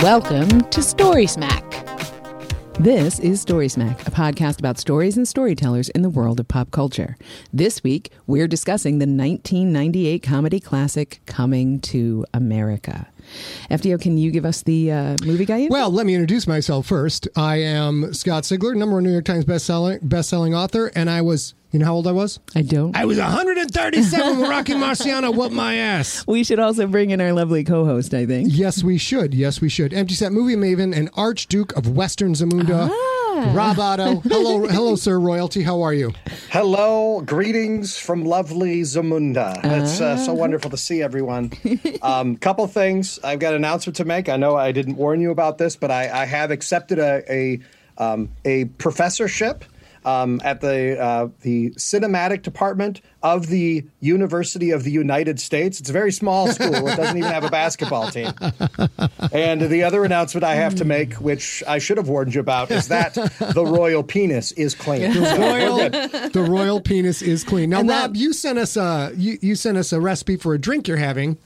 Welcome to Story Smack. This is Story Smack, a podcast about stories and storytellers in the world of pop culture. This week, we're discussing the 1998 comedy classic Coming to America. FDO, can you give us the uh, movie guide? Well, let me introduce myself first. I am Scott Sigler, number one New York Times best-selling, best-selling author, and I was, you know how old I was? I don't. I was 137 when Rocky Marciano whooped my ass. we should also bring in our lovely co-host, I think. Yes, we should. Yes, we should. Empty set movie maven and Archduke of Western Zamunda. Rob Otto. Hello, hello, sir. Royalty. How are you? Hello, greetings from lovely Zamunda. It's uh, so wonderful to see everyone. Um, couple things. I've got an announcement to make. I know I didn't warn you about this, but I, I have accepted a a, um, a professorship um, at the uh, the cinematic department of the University of the United States. It's a very small school. it doesn't even have a basketball team. And the other announcement I have to make, which I should have warned you about, is that the royal penis is clean. So Royal, the royal penis is clean. Now, And that- Rob, you sent us a you, you sent us a recipe for a drink you're having.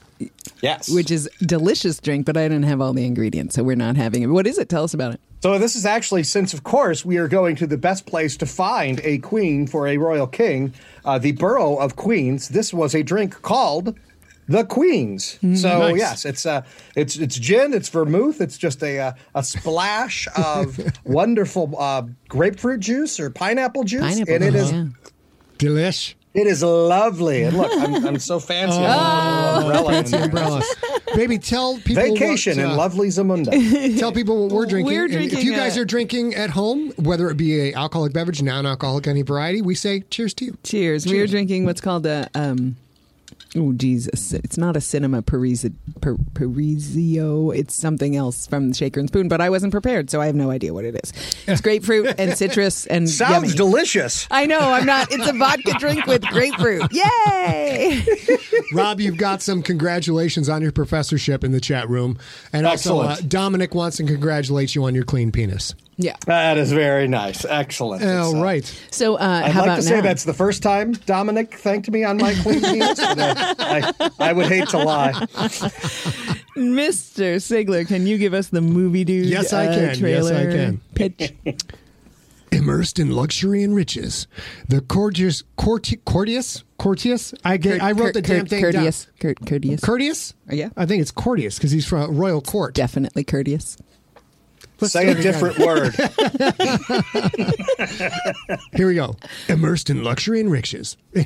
Yes. Which is delicious drink, but I didn't have all the ingredients, so we're not having it. What is it? Tell us about it. So this is actually since, of course, we are going to the best place to find a queen for a royal king, uh, the borough of Queens. This was a drink called the Queens. So Nice. yes, it's uh, it's it's gin, it's vermouth, it's just a uh, a splash of wonderful uh, grapefruit juice or pineapple juice, Pineapple. and it is yeah. Delish. It is lovely. And look, I'm, I'm so fancy. I'm Oh. umbrella in Fancy there. umbrellas. Baby, tell people Vacation what, in uh, lovely Zamunda. Tell people what we're drinking. We're And if you guys a- are drinking at home, whether it be a alcoholic beverage, non-alcoholic, any variety, we say cheers to you. Cheers. We are drinking what's called a um oh Jesus. It's not a cinema Parisi, per, Parisio. It's something else from the Shaker and Spoon, but I wasn't prepared, so I have no idea what it is. It's grapefruit and citrus and Sounds yummy. delicious. I know, I'm not it's a vodka drink with grapefruit. Yay! Rob, you've got some congratulations on your professorship in the chat room, and also uh, Dominic wants to congratulate you on your clean penis. Yeah. That is very nice. Excellent. It's, All uh, right. So uh I'd how like about to say now? that's the first time Dominic thanked me on my clean penis. but, uh, I, I would hate to lie. Mr. Sigler, can you give us the movie dude Yes, I uh, can. Yes, I can. pitch? Immersed in luxury and riches, the courteous, courte- courteous, courteous. I get. I wrote the Cur- damn thing courteous. down. Cur- courteous. Courteous. Yeah. I think it's courteous because he's from a royal court. Definitely courteous. Say a different word. Here we go. Immersed in luxury and riches.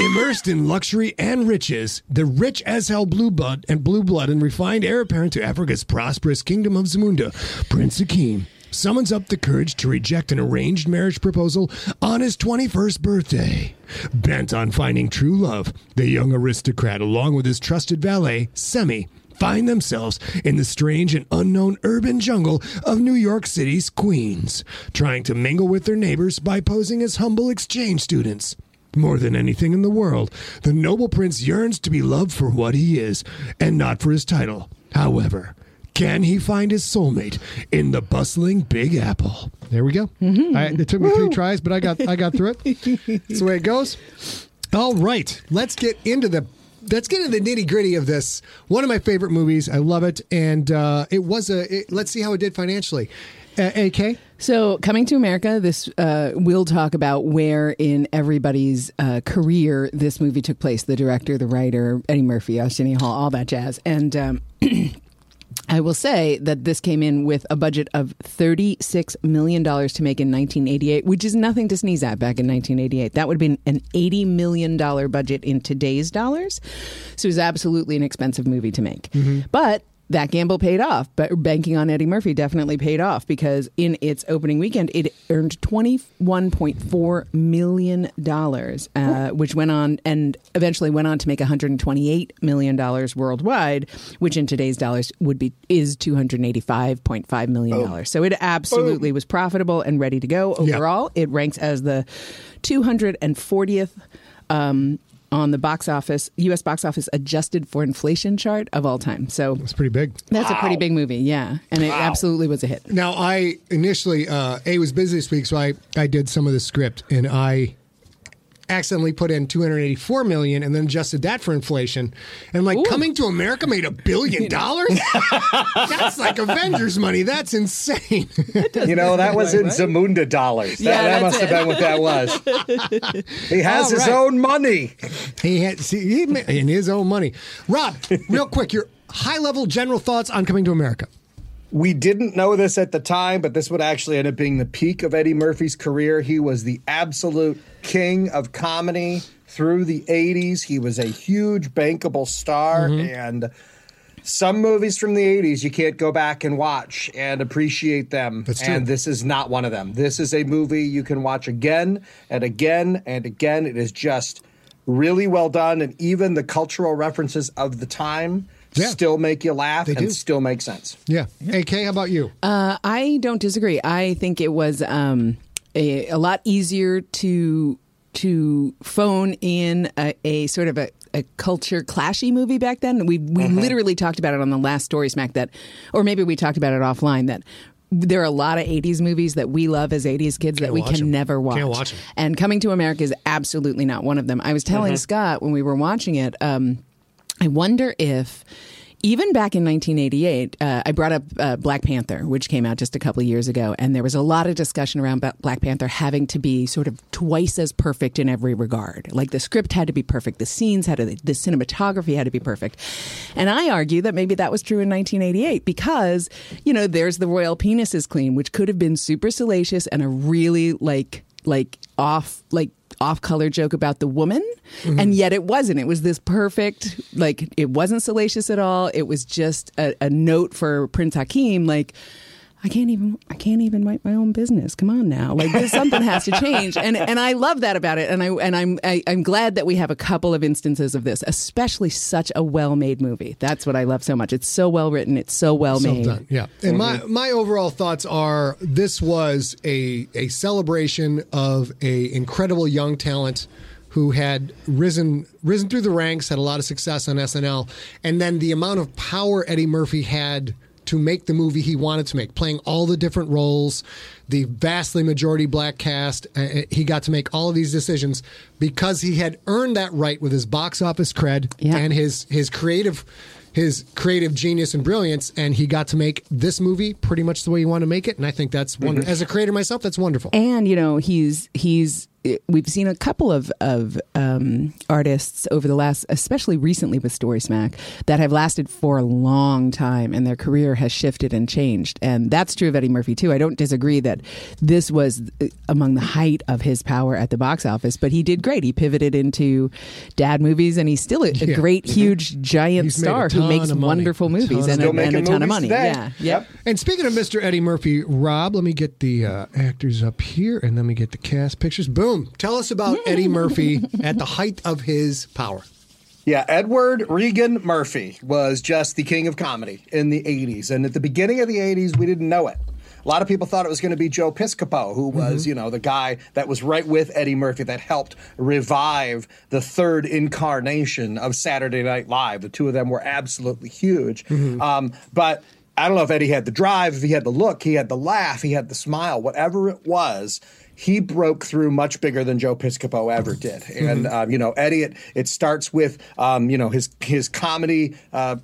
Immersed in luxury and riches, the rich as hell blue blood and blue blood and refined heir apparent to Africa's prosperous kingdom of Zamunda, Prince Akeem, summons up the courage to reject an arranged marriage proposal on his 21st birthday. Bent on finding true love, the young aristocrat, along with his trusted valet, Semmi, find themselves in the strange and unknown urban jungle of New York City's Queens, trying to mingle with their neighbors by posing as humble exchange students. More than anything in the world, the noble prince yearns to be loved for what he is and not for his title. However, can he find his soulmate in the bustling Big Apple? There we go. Mm-hmm. I, it took me three tries, but I got I got through it. That's the way it goes. All right, let's get into the let's get into the nitty gritty of this. One of my favorite movies. I love it, and uh, it was a. It, let's see how it did financially. Uh, AK. So, coming to America, this uh, we'll talk about where in everybody's uh, career this movie took place. The director, the writer, Eddie Murphy, Arsenio Hall, all that jazz, and. Um, I will say that this came in with a budget of $36 million to make in 1988, which is nothing to sneeze at back in 1988. That would have been an $80 million budget in today's dollars. So it was absolutely an expensive movie to make. Mm-hmm. But that gamble paid off, but banking on Eddie Murphy definitely paid off because in its opening weekend, it earned $21.4 million, uh, which went on and eventually went on to make $128 million worldwide, which in today's dollars would be is $285.5 million. Oh. So it absolutely was profitable and ready to go. Overall, it ranks as the 240th um, on the box office, U.S. box office adjusted for inflation chart of all time. So that's pretty big. That's wow. a pretty big movie, yeah, and it wow. absolutely was a hit. Now, I initially uh, a was busy this week, so I I did some of the script, and I accidentally put in 284 million and then adjusted that for inflation. And like Ooh. coming to America made a billion dollars? That's like Avengers money. That's insane. you know, that was in Zamunda dollars. That, yeah, that must it. have been what that was. he has his own money. He had see, he, in his own money. Rob, real quick, your high level general thoughts on coming to America. We didn't know this at the time, but this would actually end up being the peak of Eddie Murphy's career. He was the absolute king of comedy through the 80s. He was a huge bankable star mm-hmm. and some movies from the 80s you can't go back and watch and appreciate them. That's true. And this is not one of them. This is a movie you can watch again and again and again. It is just really well done and even the cultural references of the time yeah. still make you laugh they and do. still make sense. Yeah. yeah. AK, how about you? Uh, I don't disagree. I think it was um, a, a, lot easier to to phone in a, a sort of a, a, culture clashy movie back then. We we mm-hmm. literally talked about it on the last Story Smack that, or maybe we talked about it offline that there are a lot of 80s movies that we love as 80s kids Can't that we can them. never watch. Can't watch them. And Coming to America is absolutely not one of them. I was telling mm-hmm. Scott when we were watching it, um, I wonder if even back in 1988, uh, I brought up uh, Black Panther, which came out just a couple of years ago, and there was a lot of discussion around Black Panther having to be sort of twice as perfect in every regard. Like the script had to be perfect, the scenes had to, the cinematography had to be perfect, and I argue that maybe that was true in 1988 because you know there's the royal penis is clean, which could have been super salacious and a really like like off like off color joke about the woman mm-hmm. and yet it wasn't it was this perfect like it wasn't salacious at all it was just a, a note for prince Hakim, like I can't even I can't even write my own business. Come on now, like this, something has to change, and and I love that about it, and I and I'm I, am i am glad that we have a couple of instances of this, especially such a well made movie. That's what I love so much. It's so well written. It's so well so made. Done. Yeah, and my my overall thoughts are this was a a celebration of a incredible young talent who had risen risen through the ranks, had a lot of success on SNL, and then the amount of power Eddie Murphy had to make the movie he wanted to make, playing all the different roles, the vastly majority black cast. Uh, uh, he got to make all of these decisions because he had earned that right with his box office cred yeah. and his his creative his creative genius and brilliance, and he got to make this movie pretty much the way he wanted to make it. And I think that's wonderful. Mm-hmm. As a creator myself, that's wonderful. And you know, he's he's we've seen a couple of of um, artists over the last, especially recently with Story Smack, that have lasted for a long time, and their career has shifted and changed. And that's true of Eddie Murphy too. I don't disagree that this was uh, among the height of his power at the box office, but he did great. He pivoted into dad movies, and he's still a, a yeah. great, mm-hmm. huge, giant he's star who makes wonderful movies and, a, and a, ton of money. Today. Yeah, yep. And speaking of Mr. Eddie Murphy, Rob, let me get the uh, actors up here, and let me get the cast pictures. Boom. Boom. Tell us about Eddie Murphy at the height of his power. Yeah, Edward Regan Murphy was just the king of comedy in the 80s. And at the beginning of the 80s, we didn't know it. A lot of people thought it was going to be Joe Piscopo, who was, mm-hmm. you know, the guy that was right with Eddie Murphy that helped revive the third incarnation of Saturday Night Live. The two of them were absolutely huge. Mm-hmm. Um, but I don't know if Eddie had the drive, if he had the look, he had the laugh, he had the smile, whatever it was he broke through much bigger than Joe Piscopo ever did. And mm-hmm. um, you know, Eddie, it, it starts with um, you know his his comedy uh,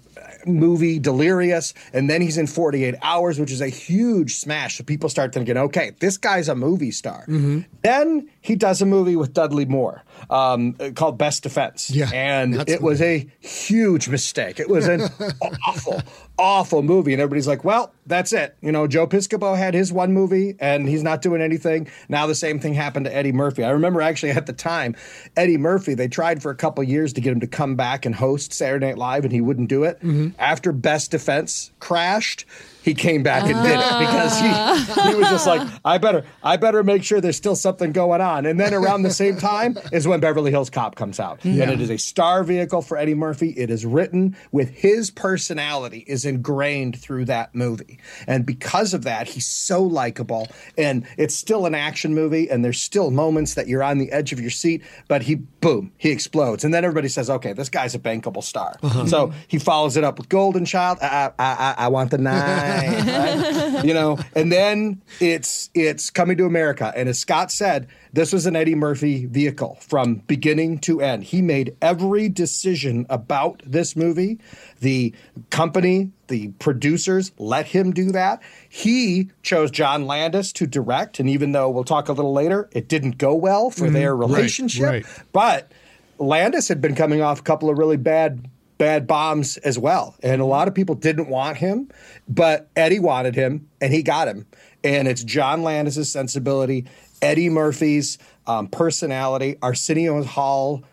movie Delirious, and then he's in 48 Hours, which is a huge smash. So people start thinking, okay, this guy's a movie star. Mm-hmm. Then he does a movie with Dudley Moore um, called Best Defense, yeah, and it was a huge mistake. It was an awful, awful movie, and everybody's like, well, That's it. You know, Joe Piscopo had his one movie and he's not doing anything. Now the same thing happened to Eddie Murphy. I remember actually at the time, Eddie Murphy, they tried for a couple years to get him to come back and host Saturday Night Live and he wouldn't do it. After Best Defense crashed, he came back and did it because he, ah. he was just like, I better, I better make sure there's still something going on. And then around the same time is when Beverly Hills Cop comes out, and it is a star vehicle for Eddie Murphy. It is written with his personality is ingrained through that movie, and because of that, he's so likable. And it's still an action movie, and there's still moments that you're on the edge of your seat, but he, boom, he explodes, and then everybody says, okay, this guy's a bankable star. Uh-huh. So he follows it up with Golden Child. I, I, I, I want the nine, right? you know, and then it's it's coming to America, and as Scott said, this was an Eddie Murphy vehicle from beginning to end. He made every decision about this movie. The company, the producers let him do that. He chose John Landis to direct, and even though we'll talk a little later, it didn't go well for mm, their relationship. right. But Landis had been coming off a couple of really bad bad bombs as well. And a lot of people didn't want him, but Eddie wanted him and he got him. And it's John Landis' sensibility, Eddie Murphy's um, personality, Arsenio Hall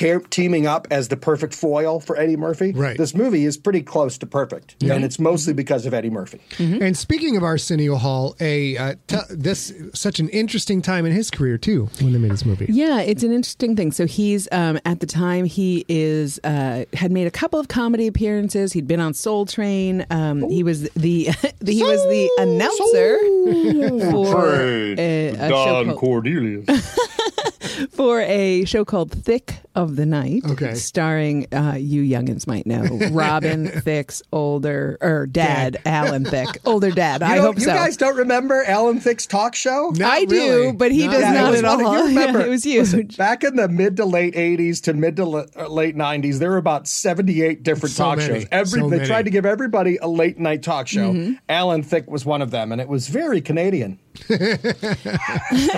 te- teaming up as the perfect foil for Eddie Murphy. Right. This movie is pretty close to perfect. And it's mostly because of Eddie Murphy. And speaking of Arsenio Hall, a uh, t- this such an interesting time in his career too when they made this movie. Yeah, it's an interesting thing. So he's um, at the time he is uh, had made a couple of comedy appearances. He'd been on Soul Train. Um, he was the he was the announcer for a, a show called, Cornelius. for a show called Thicke of the Night, Okay. starring uh, you youngins might know Robin Thicke's older or dad, Alan Thicke, older dad. I You, hope you so. guys don't remember Alan Thicke's talk show? Not I do, really. but he Not does not was at all. You remember, Yeah, it was huge. listen, back in the mid to late 80s to mid to uh, late 90s, there were about 78 different So talk many. shows. Every So They many. tried to give everybody a late night talk show. Mm-hmm. Alan Thicke was one of them, and it was very Canadian.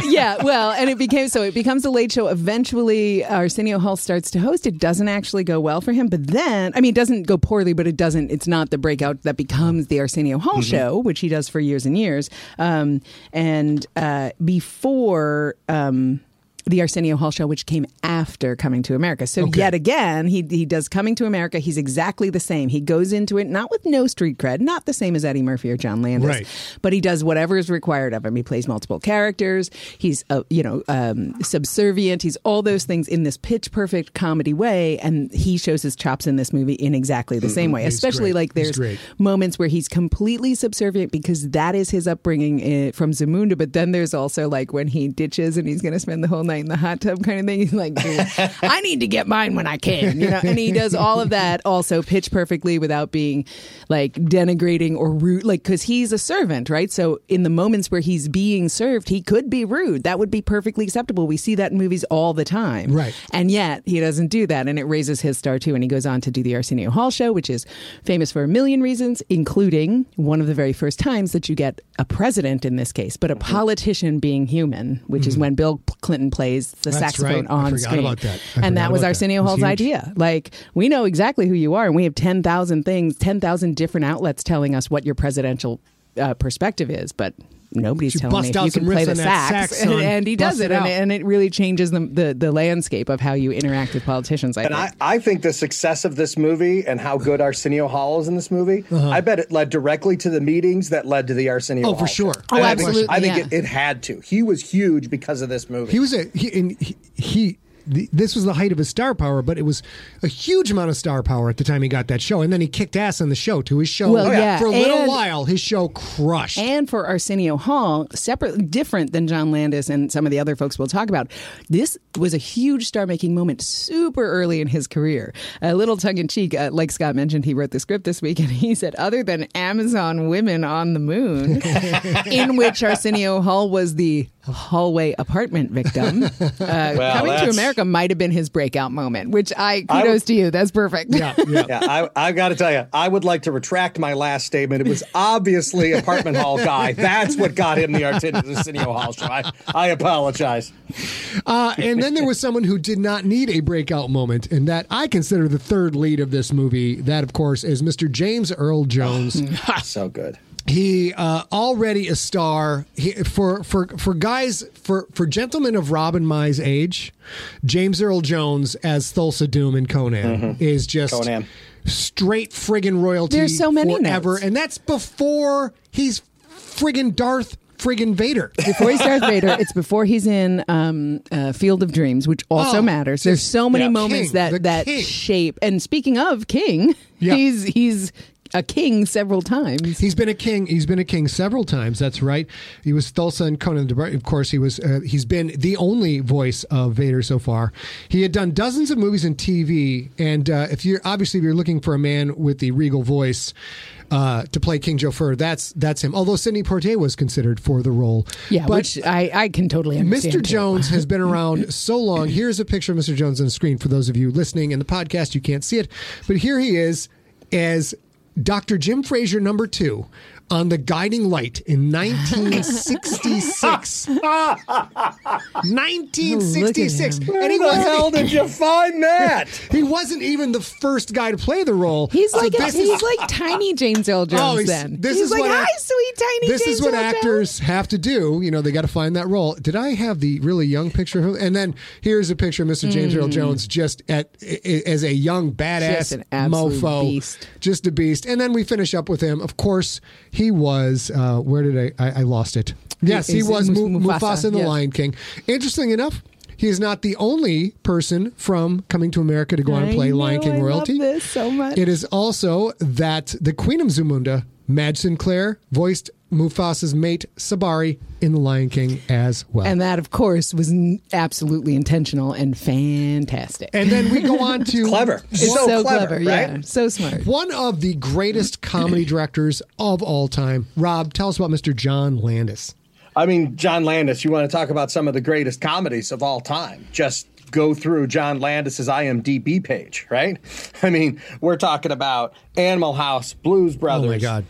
yeah, well, and it became so it becomes a late show. Eventually, Arsenio Hall starts to host. It doesn't actually go well for him, but then, I mean, it doesn't go poorly, but it doesn't. It's not the breakout that becomes the Arsenio Hall show, which he does for years and years. Um, and uh, before. Um, the Arsenio Hall show, which came after Coming to America. So Okay. yet again, he he does Coming to America. He's exactly the same. He goes into it not with no street cred, not the same as Eddie Murphy or John Landis, Right. but he does whatever is required of him. He plays multiple characters. He's uh, you know um, subservient. He's all those things in this pitch perfect comedy way, and he shows his chops in this movie in exactly the same way. Mm-hmm. He's Especially great. like there's moments where he's completely subservient because that is his upbringing uh, from Zamunda. But then there's also like when he ditches and he's going to spend the whole night in the hot tub kind of thing. He's like, "Dude, I need to get mine when I can, you know. And he does all of that also pitch perfectly without being like denigrating or rude, like because he's a servant, right? So in the moments where he's being served, he could be rude. That would be perfectly acceptable. We see that in movies all the time, Right. And yet he doesn't do that, and it raises his star too. And he goes on to do the Arsenio Hall show, which is famous for a million reasons, including one of the very first times that you get a president in this case, but a mm-hmm. politician being human, which is mm-hmm. when Bill Clinton plays the. That's saxophone right. On screen. that. And that was that. Arsenio was Hall's huge. idea. Like we know exactly who you are, and we have ten thousand things, ten thousand different outlets telling us what your presidential uh, perspective is, but. Nobody's telling bust me if you some can play the sax, sax, and, and he Bust does it it, and, and it really changes the, the the landscape of how you interact with politicians. I And think. I, I think the success of this movie and how good Arsenio Hall is in this movie, Uh-huh. I bet it led directly to the meetings that led to the Arsenio Oh, Hall for show. sure. Oh, I think- absolutely, I think yeah. it, it had to. He was huge because of this movie. He was a he, and he, he the, this was the height of his star power, but it was a huge amount of star power at the time he got that show, and then he kicked ass on the show. To his show, Well, Oh, yeah. for a little and- while, his show crushed. And for Arsenio Hall, separate, different than John Landis and some of the other folks we'll talk about, this was a huge star making moment super early in his career. A little tongue in cheek, uh, like Scott mentioned, he wrote the script this week and he said, other than Amazon Women on the Moon, in which Arsenio Hall was the hallway apartment victim, uh, Coming to America might have been his breakout moment, which I kudos to you. That's perfect. yeah, yeah. yeah, I, I got to tell you, I would like to retract my last statement. It was obviously apartment hall guy. That's what got him the Arsenio Hall show. I, I apologize. Uh, and then there was someone who did not need a breakout moment, and that I consider the third lead of this movie. That, of course, is Mr. James Earl Jones. So good. He uh, already a star he, for for for guys for for gentlemen of Robin Mai's age. James Earl Jones as Thulsa Doom in Conan is just Conan. straight friggin' royalty. There's so many forever, notes. and that's before he's friggin' Darth friggin' Vader. before he's Darth Vader, it's before he's in um, uh, Field of Dreams, which also Oh, matters. There's so many yeah, moments King, that that king. shape. And speaking of King, Yeah. he's he's a king several times. He's been a king. He's been a king several times. That's right. He was Thulsa and Conan the Barbarian. Of course, he was. Uh, he's been the only voice of Vader so far. He had done dozens of movies and TV. And uh, if you're obviously if you're looking for a man with the regal voice. Uh, to play King Joffer, that's that's him. Although Sidney Poitier was considered for the role, yeah, But which I, I can totally understand. Mr. Jones has been around so long. Here's a picture of Mr. Jones on the screen for those of you listening in the podcast. You can't see it, but here he is as Dr. Jim Frazier number two on the Guiding Light in 1966. 1966, Look at and he Where the wasn't. hell did you find that? He wasn't even the first guy to play the role. He's So like a, he's is- like tiny James Earl Jones. Oh, he's- then this he's is like, what hi, act- sweet tiny. this James is what Earl Jones." actors have to do. You know, they got to find that role. Did I have the really young picture of him? And then here's a picture of Mr. James Earl Jones just at i- i- as a young badass Hmm. Just an mofo, beast. just a beast. And then we finish up with him. Of course, he was. Uh, where did I, I? I lost it. Yes, he He's was Mu- Mu- Mufasa, Mufasa in The yes. Lion King. Interesting enough. He is not the only person from Coming to America to go on and play Lion know, King I love royalty. this so much. It is also that the Queen of Zamunda, Madge Sinclair, voiced Mufasa's mate Sarabi in The Lion King as well. and that, of course, was n- absolutely intentional and fantastic. And then we go on to Clever. it's so, so, clever, clever, right? yeah, so smart. One of the greatest comedy directors of all time. Rob, tell us about Mr. John Landis. I mean, John Landis, you want to talk about some of the greatest comedies of all time. Just go through John Landis's IMDb page, right? I mean, we're talking about Animal House, Blues Brothers. Oh my God.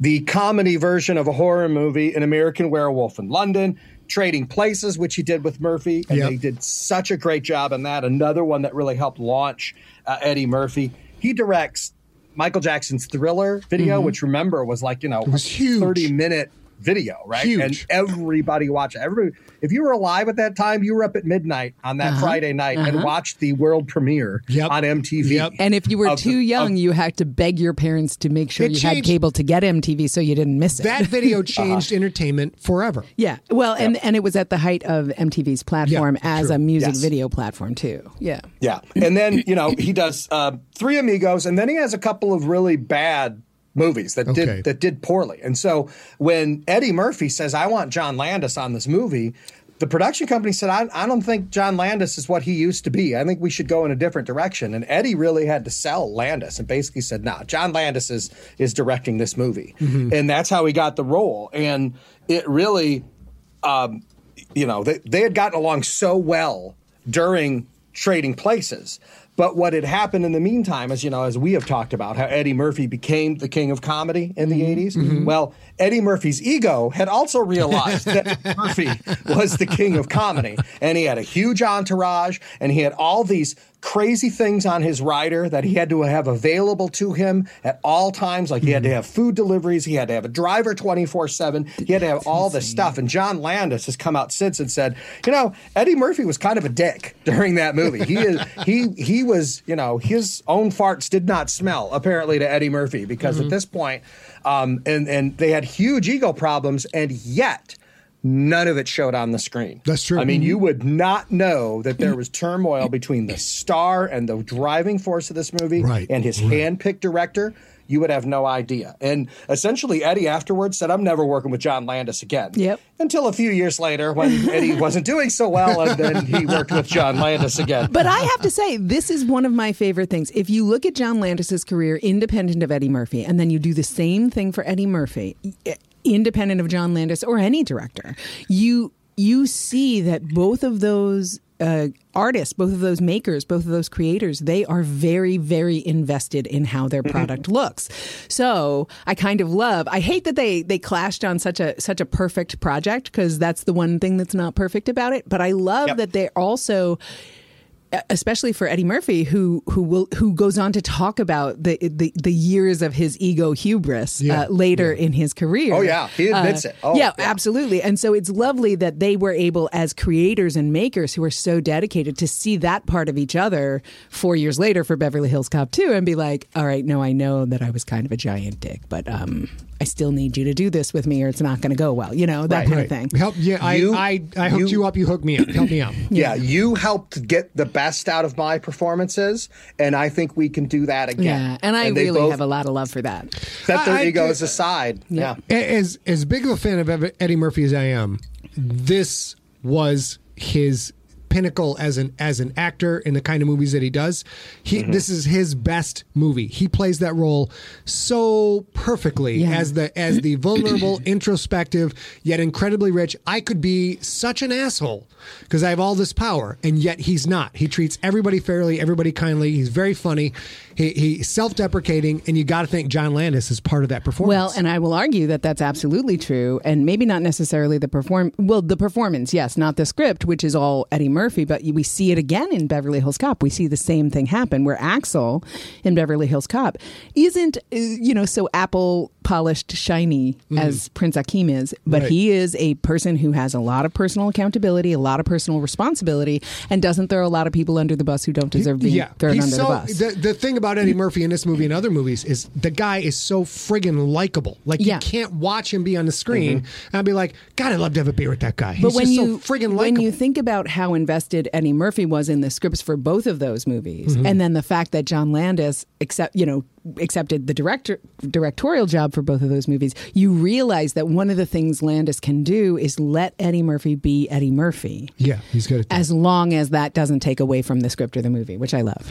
The comedy version of a horror movie, An American Werewolf in London, Trading Places, which he did with Murphy, and Yep. they did such a great job on that. Another one that really helped launch uh, Eddie Murphy. He directs Michael Jackson's Thriller video, which remember was like you know was huge. thirty minute video, right? Huge. And everybody watched it. Everybody, if you were alive at that time, you were up at midnight on that uh-huh. Friday night and uh-huh. watched the world premiere Yep. on MTV. Yep. And if you were Of the- too young, of- you had to beg your parents to make sure It you had cable to get MTV so you didn't miss it. That video uh-huh. changed entertainment forever. yeah, well, and and it was at the height of MTV's platform Yeah, as true. a music Yes. video platform too. Yeah. Yeah. And then, you know, he does uh, Three Amigos, and then he has a couple of really bad movies that Okay. did that did poorly. And so when Eddie Murphy says, I want John Landis on this movie, the production company said, I, I don't think John Landis is what he used to be. I think we should go in a different direction. And Eddie really had to sell Landis and basically said, no, John Landis is is directing this movie. And that's how he got the role. And it really um, you know, they, they had gotten along so well during trading places. But what had happened in the meantime is, you know, as we have talked about, how Eddie Murphy became the king of comedy in the mm-hmm. 80s. Mm-hmm. Well, Eddie Murphy's ego had also realized that Murphy was the king of comedy. And he had a huge entourage and he had all these crazy things on his rider that he had to have available to him at all times. Like he had to have food deliveries, he had to have a driver 24 7, he had to have all this stuff. And John Landis has come out since and said, you know, Eddie Murphy was kind of a dick during that movie. He is he he was, you know, his own farts did not smell apparently to Eddie Murphy because at this point, um, and and they had huge ego problems, and yet none of it showed on the screen. That's true. I mean, you mm-hmm. would not know that there was mm-hmm. turmoil between the star and the driving force of this movie Right, and his right. hand-picked director. You would have no idea. And essentially, Eddie afterwards said, I'm never working with John Landis again. Yep. Until a few years later when Eddie wasn't doing so well, and then he worked with John Landis again. But I have to say, this is one of my favorite things. If you look at John Landis's career, independent of Eddie Murphy, and then you do the same thing for Eddie Murphy, i- independent of John Landis or any director, you you see that both of those uh, artists, both of those makers, both of those creators, they are very, very invested in how their product looks. So I kind of love. I hate that they they clashed on such a such a perfect project because that's the one thing that's not perfect about it. But I love Yep. that they're also especially for Eddie Murphy, who who will who goes on to talk about the the, the years of his ego hubris Yeah. uh, later in his career. Oh, yeah. He admits it. Oh, yeah, yeah. absolutely. And so it's lovely that they were able, as creators and makers who are so dedicated, to see that part of each other four years later for Beverly Hills Cop 2 and be like, all right, no, I know that I was kind of a giant dick, but um, I still need you to do this with me or it's not going to go well. You know, that Right. kind Right. of thing. Help. Yeah, I, You- I, I hooked you- you up. You hooked me up. Help me out. Yeah, you helped get the best out of my performances, and I think we can do that again. Yeah, and I they really both have a lot of love for that. set their I- I- aside. Yeah. As as big of a fan of Eddie Murphy as I am, this was his pinnacle as an as an actor in the kind of movies that he does. He Mm-hmm. this is his best movie. He plays that role so perfectly Yeah. as the as the vulnerable, introspective, yet incredibly rich. I could be such an asshole because I have all this power, and yet he's not. He treats everybody fairly, everybody kindly. He's very funny. He, he's self-deprecating, and you got to think John Landis is part of that performance. Well, and I will argue that that's absolutely true, and maybe not necessarily the perform. Well, the performance, yes, not the script, which is all Eddie Murphy, but we see it again in Beverly Hills Cop. We see the same thing happen, where Axel in Beverly Hills Cop isn't, uh, you know, so apple polished, shiny as Prince Akeem is, but Right. he is a person who has a lot of personal accountability, a lot of personal responsibility, and doesn't throw a lot of people under the bus who don't deserve being thrown he's under so, the bus. The, the thing about Eddie Murphy in this movie and other movies is the guy is so friggin' likable. Like Yeah. you can't watch him be on the screen and be like, God, I'd love to have a beer with that guy. He's But when you so friggin' when you think about how invested Eddie Murphy was in the scripts for both of those movies, Mm-hmm. and then the fact that John Landis accept you know accepted the director directorial job for both of those movies, you realize that one of the things Landis can do is let Eddie Murphy be Eddie Murphy, yeah, he's good as long as that doesn't take away from the script or the movie, which I love.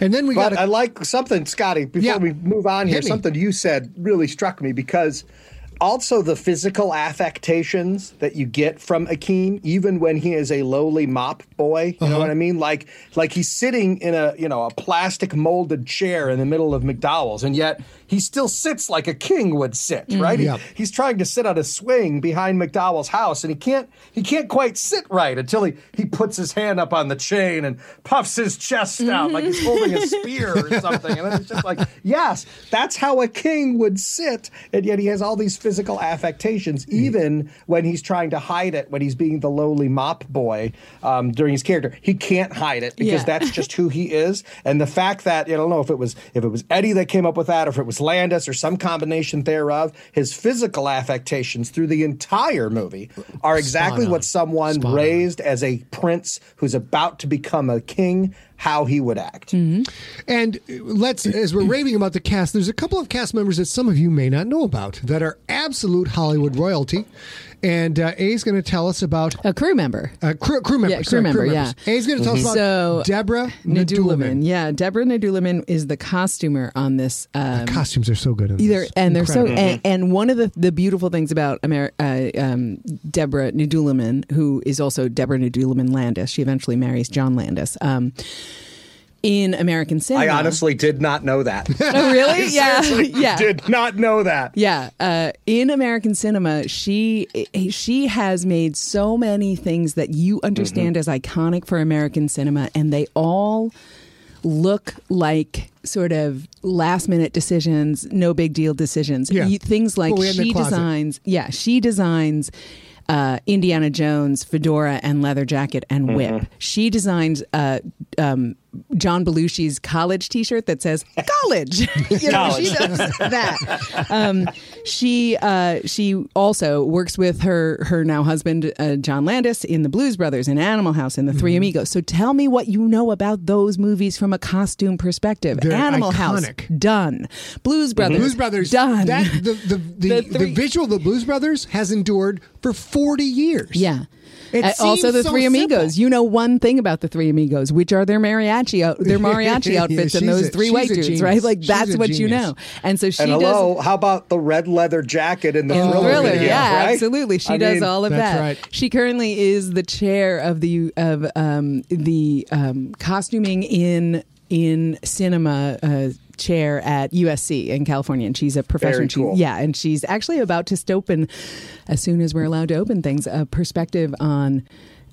And then we got I like something, Scotty, before Yeah. we move on here, something you said really struck me because also the physical affectations that you get from Akeem, even when he is a lowly mop boy, you Uh-huh. know what I mean? Like like he's sitting in a you know a plastic molded chair in the middle of McDowell's, and yet he still sits like a king would sit, mm-hmm. right? He- he's trying to sit on a swing behind McDowell's house, and he can't he can't quite sit right until he he puts his hand up on the chain and puffs his chest out like he's mm-hmm. holding a spear or something. And it's just like, yes, that's how a king would sit, and yet he has all these physical affectations, mm-hmm. even when he's trying to hide it, when he's being the lowly mop boy um, during his character. He can't hide it because Yeah. that's just who he is. And the fact that I don't know if it was if it was Eddie that came up with that, or if it was Landis, or some combination thereof. His physical affectations through the entire movie are exactly what someone Spot on. raised as a prince who's about to become a king, how he would act. Mm-hmm. And uh, let's, as we're raving about the cast, there's a couple of cast members that some of you may not know about that are absolute Hollywood royalty. And uh, A's going to tell us about A crew member. uh, crew, crew members. Yeah, crew sorry, member, members. yeah. A's going to tell us about So, Deborah. Nadoolman. Yeah, Deborah Nadoolman is the costumer on this. Um, Costumes are so good. In Either this. and they're so and, and one of the, the beautiful things about Amer- uh, um, Deborah Nadoolman, who is also Deborah Nadoolman Landis, she eventually marries John Landis. Um, in American cinema. I honestly did not know that. Oh, really? yeah, yeah. Did not know that. Yeah, uh, in American cinema, she she has made so many things that you understand Mm-hmm. as iconic for American cinema, and they all look like sort of last minute decisions, no big deal decisions. Yeah. You- things like What we had in the she designs. Yeah, she designs. Uh, Indiana Jones fedora and leather jacket and whip. Mm-hmm. She designs uh, um, John Belushi's college T-shirt that says "college." you know, she does that. Um, she uh, she also works with her her now husband uh, John Landis in the Blues Brothers in Animal House and the Three Mm-hmm. Amigos. So tell me what you know about those movies from a costume perspective. They're Animal House done. Blues Brothers Blues Brothers done. That the the the, The the, visual of the Blues Brothers has endured for forty years. Yeah. It Uh, also, the so Three Amigos. You know one thing about the Three Amigos, which are their mariachi out, their mariachi Yeah, outfits and those a- three white dudes, genius. right? Like She's that's a what you know. And so she And does hello, how about the red leather jacket in the in thriller, Thriller, video, yeah, right? absolutely. She I does mean, all of That's that. right. She currently is the chair of the of um, the um, costuming in in cinema. Uh, chair at USC in California and she's a professor Very and she- cool. yeah and she's actually about to open as soon as we're allowed to open things a perspective on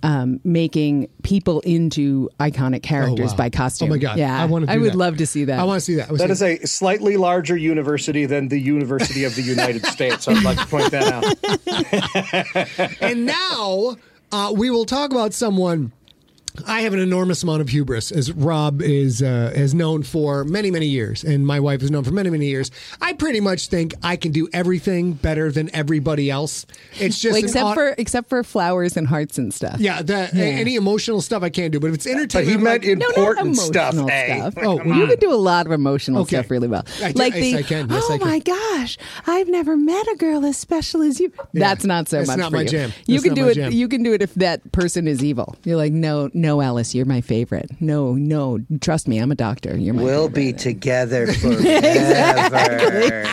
um, making people into iconic characters Oh, wow. by costume. Oh my god! Yeah, I want to. I would love to see that. I want to see that. I wanna That see is a slightly larger university than the University of the United States. I'd like to point that out. and now uh, we will talk about someone. I have an enormous amount of hubris, as Rob is uh, has known for many, many years, and my wife has known for many, many years. I pretty much think I can do everything better than everybody else. It's just Well, except au- for except for flowers and hearts and stuff. yeah, the, any emotional stuff I can't do, but if it's But entertainment, he meant like- No, not important emotional stuff. eh? stuff. Oh, you can do a lot of emotional Okay. stuff really well. I do- like yes, the I can. Yes, oh I can." my gosh, I've never met a girl as special as you. That's not so That's much not for my you. jam. You That's can not do it. jam. You can do it if that person is evil. You're like, no, no, Alice, you're my favorite. No, no, trust me, I'm a doctor. You're my We'll favorite. be together forever.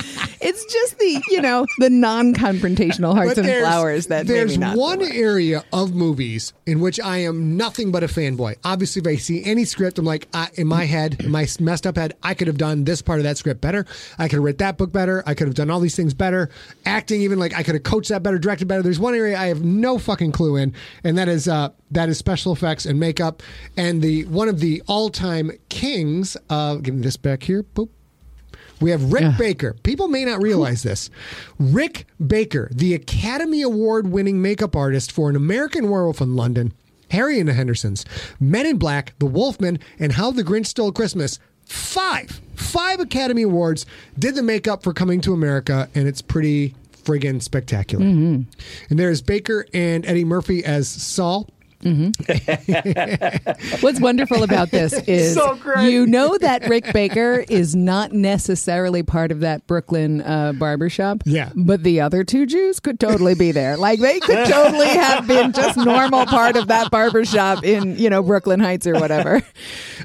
It's just the you know the non-confrontational hearts and flowers that there's maybe not one area of movies in which I am nothing but a fanboy. Obviously, if I see any script, I'm like, I, in my head, in my messed up head, I could have done this part of that script better. I could have read that book better. I could have done all these things better. Acting, even like I could have coached that better, directed better. There's one area I have no fucking clue in, and that is uh, that is special effects and makeup. And the one of the all-time kings. Uh, give me this back here. Boop. We have Rick Baker. People may not realize this. Rick Baker, the Academy Award winning makeup artist for An American Werewolf in London, Harry and the Hendersons, Men in Black, The Wolfman, and How the Grinch Stole Christmas. Five, five Academy Awards did the makeup for Coming to America, and it's pretty friggin' spectacular. Mm-hmm. And there's Baker and Eddie Murphy as Saul. What's wonderful about this is So you know that Rick Baker is not necessarily part of that Brooklyn uh, barbershop. Yeah. But the other two Jews could totally be there. Like they could totally have been just normal part of that barbershop in, you know, Brooklyn Heights or whatever.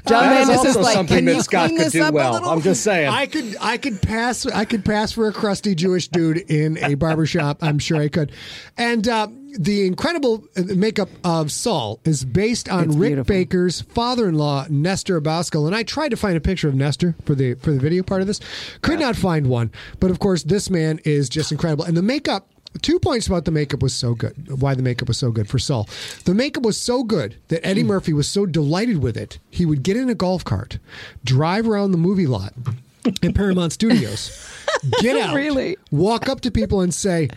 John That is Landis is also like, something can that you Scott clean could this do up well. a little? I'm just saying. I could I could pass I could pass for a crusty Jewish dude in a barbershop. I'm sure I could. And uh, the incredible uh, makeup of Saul is based on It's Rick beautiful. Baker's father-in-law Nestor Abascal. And I tried to find a picture of Nestor for the for the video part of this. Could not find one. But of course, this man is just incredible. And the makeup. Two points about the makeup was so good. Why the makeup was so good for Saul. The makeup was so good that Eddie Hmm. Murphy was so delighted with it. He would get in a golf cart, drive around the movie lot at Paramount Studios, get out, Really? walk up to people and say,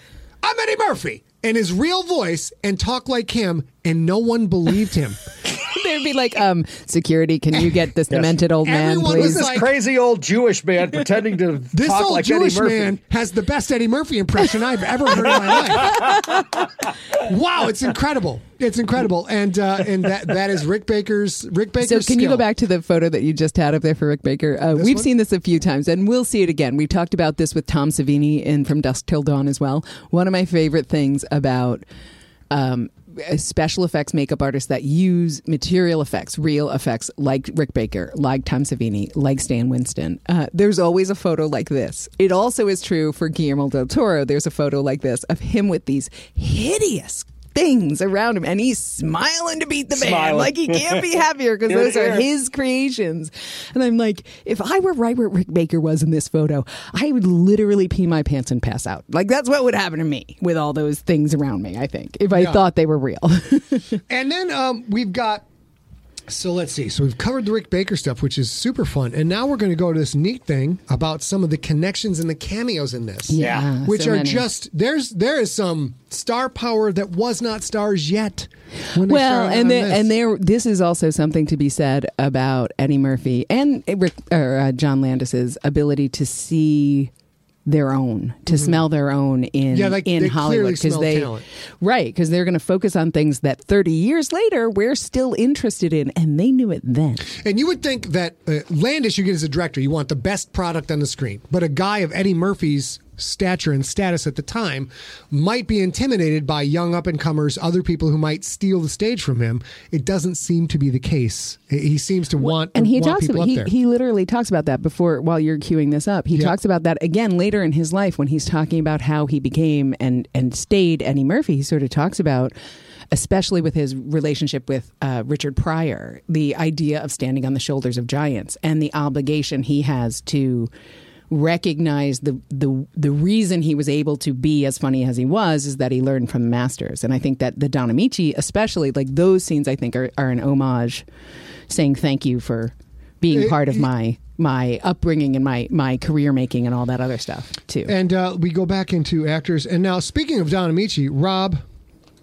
"I'm Eddie Murphy," in his real voice and talk like him, and no one believed him. They'd be like, um, security, can you get this demented old man, Everyone please? was this like- crazy old Jewish man pretending to This talk old like Jewish Eddie Murphy. man has the best Eddie Murphy impression I've ever heard in my life. wow, it's incredible! It's incredible, and uh, and that that is Rick Baker's Rick Baker's. So can you go back to the photo that you just had up there for Rick Baker? Uh, we've one? seen this a few times, and we'll see it again. We talked about this with Tom Savini in From Dusk Till Dawn as well. One of my favorite things about um, special effects makeup artists that use material effects, real effects, like Rick Baker, like Tom Savini, like Stan Winston. Uh, there's always a photo like this. It also is true for Guillermo del Toro. There's a photo like this of him with these hideous things around him, and he's smiling to beat the band. Like he can't be happier because those are his creations. And I'm like, if I were right where Rick Baker was in this photo, I would literally pee my pants and pass out. Like that's what would happen to me with all those things around me. I think if I Yeah. thought they were real. And then um, we've got. So let's see. So we've covered the Rick Baker stuff, which is super fun, and now we're going to go to this neat thing about some of the connections and the cameos in this. Yeah, which so are many. just there's there is some star power that was not stars yet. Well, and on there, this. and there, this is also something to be said about Eddie Murphy and Rick, or, uh, John Landis's ability to see their own, to smell their own in Mm-hmm. Yeah, like, in Hollywood smell they talent. right because they're going to focus on things that 30 years later we're still interested in, and they knew it then. And you would think that uh, Landis, you get as a director, you want the best product on the screen. But a guy of Eddie Murphy's stature and status at the time might be intimidated by young up and comers, other people who might steal the stage from him. It doesn't seem to be the case. He seems to want and he want talks about he, he literally talks about that before while you're queuing this up he Yeah. talks about that again later in his life when he's talking about how he became and and stayed eddie murphy he sort of talks about especially with his relationship with uh, richard pryor the idea of standing on the shoulders of giants and the obligation he has to recognize the the the reason he was able to be as funny as he was is that he learned from the masters and i think that the don ameche especially like those scenes i think are, are an homage saying thank you for being part of my my upbringing and my my career making and all that other stuff too and uh, we go back into actors. And now, speaking of Don Ameche, Rob,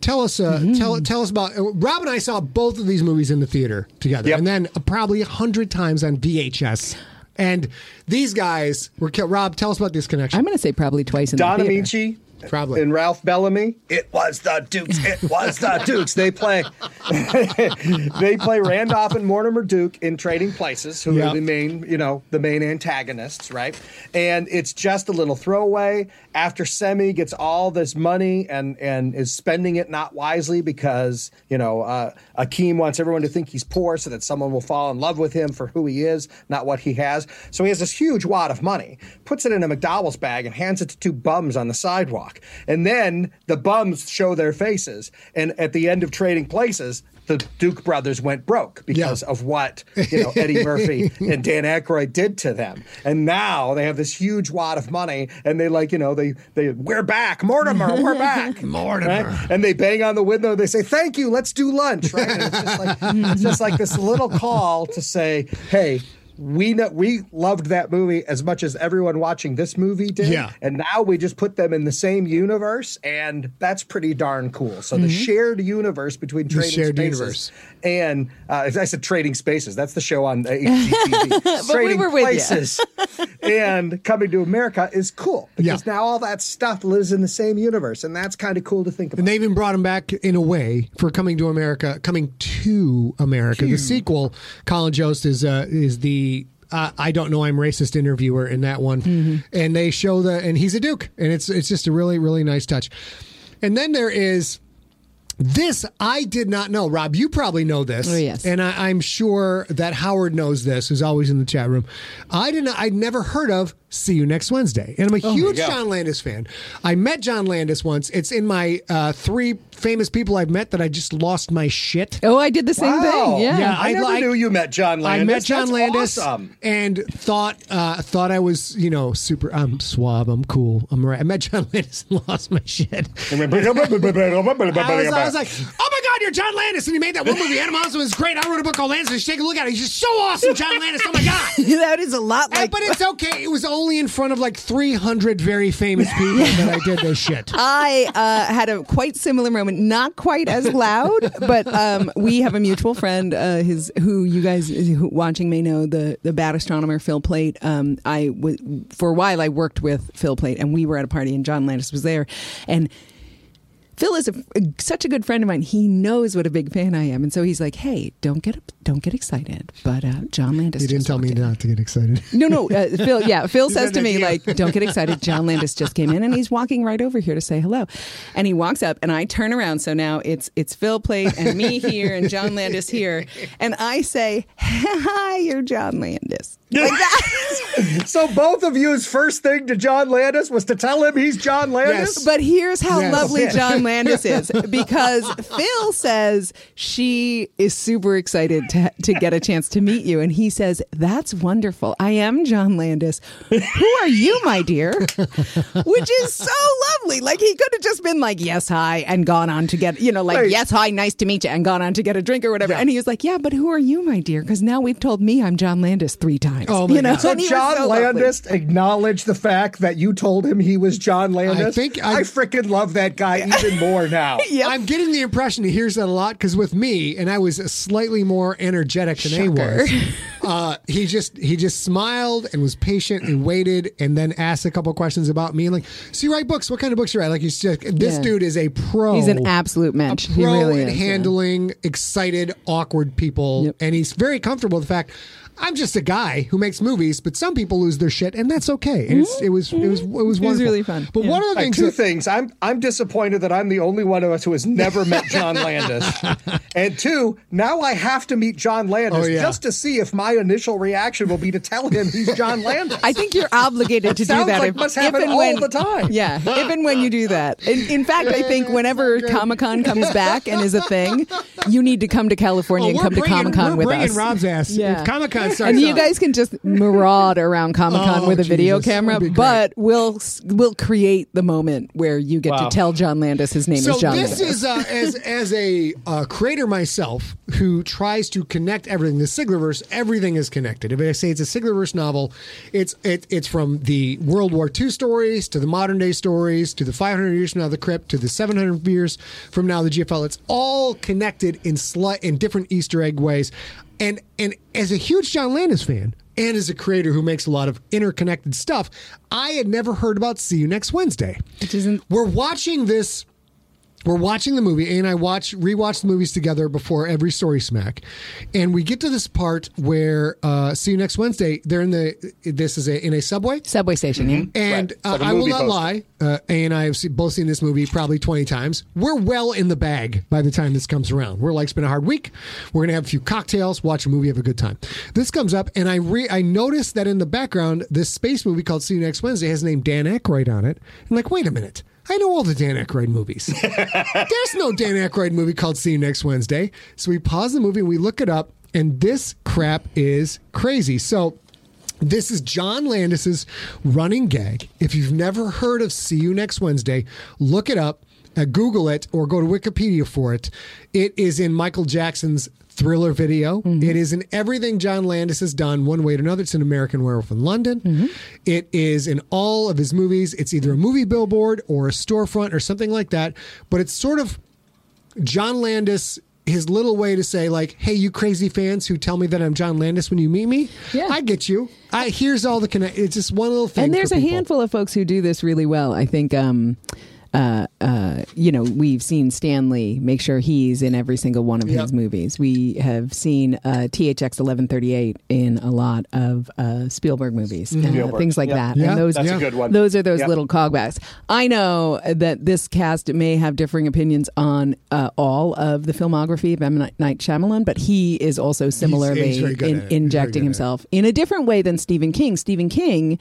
tell us uh, Mm-hmm. tell tell us about. Uh, Rob and I saw both of these movies in the theater together, Yep. and then uh, probably a hundred times on VHS. And these guys were. killed. Rob, tell us about this connection. i'm going to say probably twice in Don the theater. Amici Probably. and Ralph Bellamy. It was the Dukes. It was the Dukes. They play. they play Randolph and Mortimer Duke in Trading Places, who Yeah. are the main, you know, the main antagonists, right? And it's just a little throwaway. After Semmi gets all this money and and is spending it not wisely because you know uh, Akeem wants everyone to think he's poor so that someone will fall in love with him for who he is, not what he has. So he has this huge wad of money, puts it in a McDowell's bag, and hands it to two bums on the sidewalk. And then the bums show their faces, and at the end of Trading Places. The Duke brothers went broke because Yeah. of what you know Eddie Murphy and Dan Aykroyd did to them, and now they have this huge wad of money, and they like you know they they we're back, Mortimer, we're back, Mortimer. right? and they bang on the window. They say thank you, let's do lunch, right? And it's just like it's just like this little call to say, hey. We know we loved that movie as much as everyone watching this movie did, Yeah. and now we just put them in the same universe, and that's pretty darn cool. So the shared universe between Trading Spaces universe. and uh, I said Trading Spaces. That's the show on HGTV. Trading ya. Places and Coming to America is cool because Yeah. now all that stuff lives in the same universe, and that's kind of cool to think about. And they even brought him back in a way for coming to America, coming to America. The sequel, Colin Jost is uh, is the uh, I don't know I'm racist interviewer in that one, Mm-hmm. and they show the and he's a duke, and it's it's just a really really nice touch. And then there is this I did not know. Rob, you probably know this. Oh, yes. And I, I'm sure that Howard knows this, who's always in the chat room. I didn't I'd never heard of See You Next Wednesday. And I'm a huge. John Landis fan. I met John Landis once. It's in my uh, three famous people I've met that I just lost my shit. oh i did the same Wow. thing yeah, Yeah, I, I never like- knew you met John Landis. I met John That's Landis awesome. and thought uh, thought I was you know super. I'm suave. I'm cool. I'm right. I met John Landis and lost my shit. I was, I was like, oh my God, you're John Landis. And he made that one movie, Animals, was great. I wrote a book called Landis. You should take a look at it. He's just so awesome, John Landis. Oh my God. that is a lot like but it's okay. It was only in front of like 300 very famous people that I did this shit. I uh, had a quite similar moment, not quite as loud, but um, we have a mutual friend, uh, his who you guys who watching may know the the bad astronomer Phil Plait. Um, I w- for a while I worked with Phil Plait, and we were at a party, and John Landis was there, and. Phil is a, such a good friend of mine. He knows what a big fan I am, and so he's like, "Hey, don't get don't get excited, but uh, John Landis. You didn't tell me in." not to get excited. No, no, uh, Phil. Yeah, Phil says to me like, "Don't get excited." John Landis just came in, and he's walking right over here to say hello. And he walks up, and I turn around. So now it's it's Phil Plait and me here, and John Landis here, and I say, "Hi, you're John Landis." Like. So both of you's first thing to John Landis was to tell him he's John Landis. Yes. But here's how Yes. lovely John Landis is because Phil says she is super excited to, to get a chance to meet you. And he says, That's wonderful. I am John Landis. Who are you, my dear? Which is so lovely. Like he could have just been like, Yes, hi, and gone on to get, you know, like, Right. Yes, hi, nice to meet you, and gone on to get a drink or whatever. And he was like, Yeah, but who are you, my dear? Because now we've told me I'm John Landis three times. Oh, you know? God. So And he was John so lovely. Landis acknowledged the fact that you told him he was John Landis. I think I- I freaking love that guy even more now. I'm getting the impression he hears that a lot because with me, and I was slightly more energetic than he Shocker. was. Uh, he just he just smiled and was patient and waited, and then asked a couple questions about me and like, so you write books? What kind of books you write? Like he's just this Yeah. dude is a pro. He's an absolute a mensch. pro He really at is. yeah. handling excited, awkward people, Yep. and he's very comfortable with the fact. I'm just a guy who makes movies, but some people lose their shit, and that's okay. And it's, it was it was it was wonderful. really fun. But Yeah. one of the Like, things two that, things. I'm I'm disappointed that I'm the only one of us who has never met John Landis. and two, now I have to meet John Landis Oh, yeah. just to see if my initial reaction will be to tell him he's John Landis. I think you're obligated to do that. like must happen and all when, the time. Yeah, if and when you do that. In, in fact, I think whenever Comic Con comes back and is a thing, you need to come to California Oh, and we're come to Comic Con with bringing us. Rob's ass. Yeah. Comic-Con starts and you guys can just maraud around Comic Con Oh, with a video camera, That'd be great. but we'll we'll create the moment where you get Wow. to tell John Landis his name So is John this Landis. is uh, as as a uh, creator myself who tries to connect everything. The Siglerverse, everything is connected. If I say it's a Siglerverse novel, it's it, it's from the World War II stories to the modern day stories to the 500 years from now the crypt to the 700 years from now the GFL. It's all connected in slight in different Easter egg ways. And and as a huge John Landis fan. And as a creator who makes a lot of interconnected stuff, I had never heard about See You Next Wednesday. Which isn't- We're watching this we're watching the movie, A and I watch rewatch the movies together before every story smack, and we get to this part where uh, see you next Wednesday. They're in the this is a in a subway, Subway station, yeah. and Right. uh, Like a I will not poster. lie. Uh, a and I have se- both seen this movie probably twenty times. We're well in the bag by the time this comes around. We're like, it's been a hard week. We're gonna have a few cocktails, watch a movie, have a good time. This comes up, and I re- I noticed that in the background, this space movie called See You Next Wednesday has the name Dan Aykroyd on it. I'm like, wait a minute. I know all the Dan Aykroyd movies. There's no Dan Aykroyd movie called See You Next Wednesday. So we pause the movie and we look it up, and this crap is crazy. So this is John Landis's running gag. If you've never heard of See You Next Wednesday, look it up, uh, Google it, or go to Wikipedia for it. It is in Michael Jackson's thriller video. It is in everything John Landis has done, one way or another. It's an American Werewolf in London. It is in all of his movies. It's either a movie billboard or a storefront or something like that. But it's sort of John Landis, his little way to say, like, hey, you crazy fans who tell me that I'm John Landis when you meet me, Yeah. I get you. I here's all the connect. It's just one little thing. And there's a people. handful of folks who do this really well. I think, um, uh, uh, you know, we've seen Stan Lee make sure he's in every single one of Yep. his movies. We have seen uh, THX 1138 in a lot of uh, Spielberg movies, uh, Spielberg. things like Yep. that. Yeah, and those, That's Yeah. a good one. those are those Yep. little cogbacks. I know that this cast may have differing opinions on uh, all of the filmography of M. Night Shyamalan, but he is also similarly he's very good in, at it. He's very injecting good at it. himself in a different way than Stephen King. Stephen King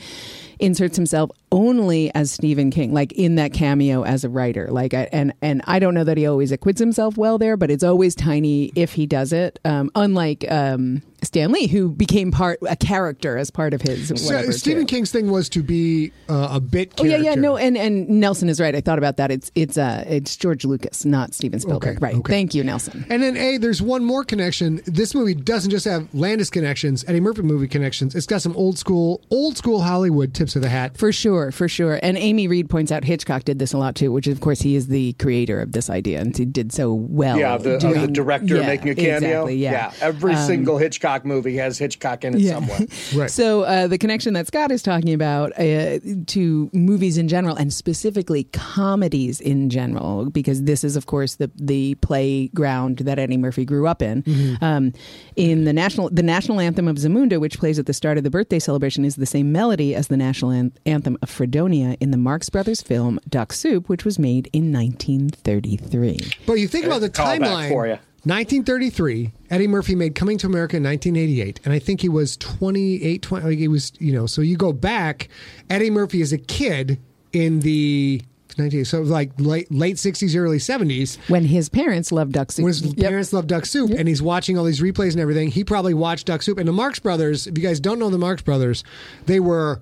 inserts himself only as Stephen King, like in that cameo as a writer. Like, I, and and I don't know that he always acquits himself well there, but it's always tiny if he does it. Um, unlike um, Stan Lee, who became part a character as part of his. So, Stephen too. King's thing was to be uh, a bit. Oh yeah, yeah, no, and and Nelson is right. I thought about that. It's it's uh it's George Lucas, not Steven Spielberg. Okay, right. okay. Thank you, Nelson. And then A, there's one more connection. This movie doesn't just have Landis connections, Eddie Murphy movie connections. It's got some old school, old school Hollywood tips of the hat. For sure, for sure. And Amy Reed points out Hitchcock did this a lot too, which of course he is the creator of this idea and he did so well. Yeah, the, of the director Yeah, making a cameo. Exactly, yeah. every Um, single Hitchcock Hitchcock movie has Hitchcock in it somewhere. Right. So uh, the connection that Scott is talking about uh, to movies in general, and specifically comedies in general, because this is, of course, the the playground that Eddie Murphy grew up in. Mm-hmm. Um, in the national the national anthem of Zamunda, which plays at the start of the birthday celebration, is the same melody as the national an- anthem of Freedonia in the Marx Brothers film Duck Soup, which was made in 1933. But you think about the timeline. for you. 1933, Eddie Murphy made Coming to America in 1988, and I think he was 28, 20, like he was, you know, so you go back, Eddie Murphy is a kid in the 19, so like late, late 60s, early 70s. When his parents loved Duck Soup. When his Yep. parents loved Duck Soup, and he's watching all these replays and everything, he probably watched Duck Soup. And the Marx Brothers, if you guys don't know the Marx Brothers, they were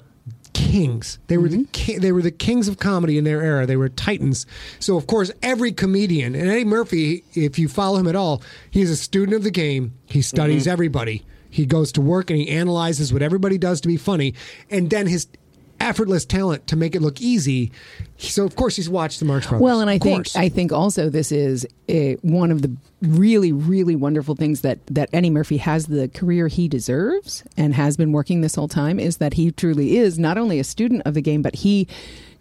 kings. They were the mm-hmm. ki- they were the kings of comedy in their era. They were titans. So of course, every comedian and Eddie Murphy, if you follow him at all, he's a student of the game. He studies mm-hmm. everybody. He goes to work and he analyzes what everybody does to be funny, and then his effortless talent to make it look easy. So of course, he's watched the Marx Brothers. Well, and I Of think course. I think also this is uh one of the really really wonderful things that that Eddie Murphy has the career he deserves and has been working this whole time is that he truly is not only a student of the game but he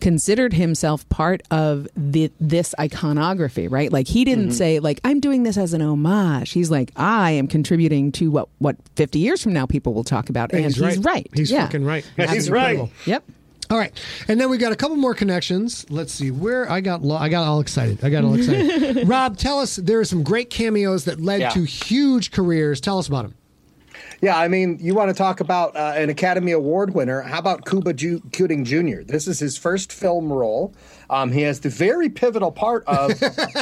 considered himself part of the this iconography right like he didn't mm-hmm. say like i'm doing this as an homage he's like i am contributing to what what 50 years from now people will talk about and he's he's right. right He's yeah. fucking right. He's That's right. incredible. yep All right, and then we got a couple more connections. Let's see where I got. Lo- I got all excited. I got all excited. Rob, tell us there are some great cameos that led Yeah. to huge careers. Tell us about them. Yeah, I mean, you want to talk about uh, an Academy Award winner? How about Cuba Ju- Gooding Jr.? This is his first film role. Um, he has the very pivotal part of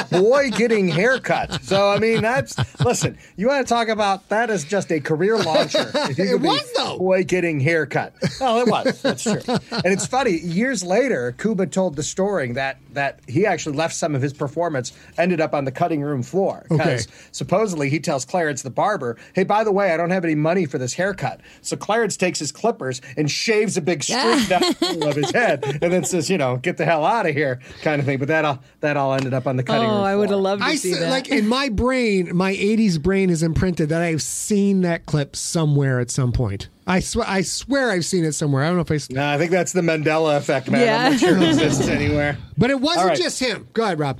boy getting haircut. So, I mean, that's listen. You want to talk about that is just a career launcher. It was, though. Boy getting haircut. Well, it was. That's true. And it's funny. Years later, Cuba told the story that that he actually left some of his performance, ended up on the cutting room floor because Okay. supposedly he tells Clarence the barber, "Hey, by the way, I don't have any money for this haircut." So Clarence takes his clippers and shaves a big streak down the middle of his head, and then says, "You know, get the hell out of here," kind of thing. But that all that all ended up on the cutting room. oh i would have loved to I see s- that like in my brain, my '80s brain is imprinted that I've seen that clip somewhere at some point. I swear, I swear, I've seen it somewhere. I don't know if I, s- No, I think that's the Mandela effect, man. Yeah. I'm not sure it exists anywhere. but it wasn't All right. just him. Go ahead, Rob.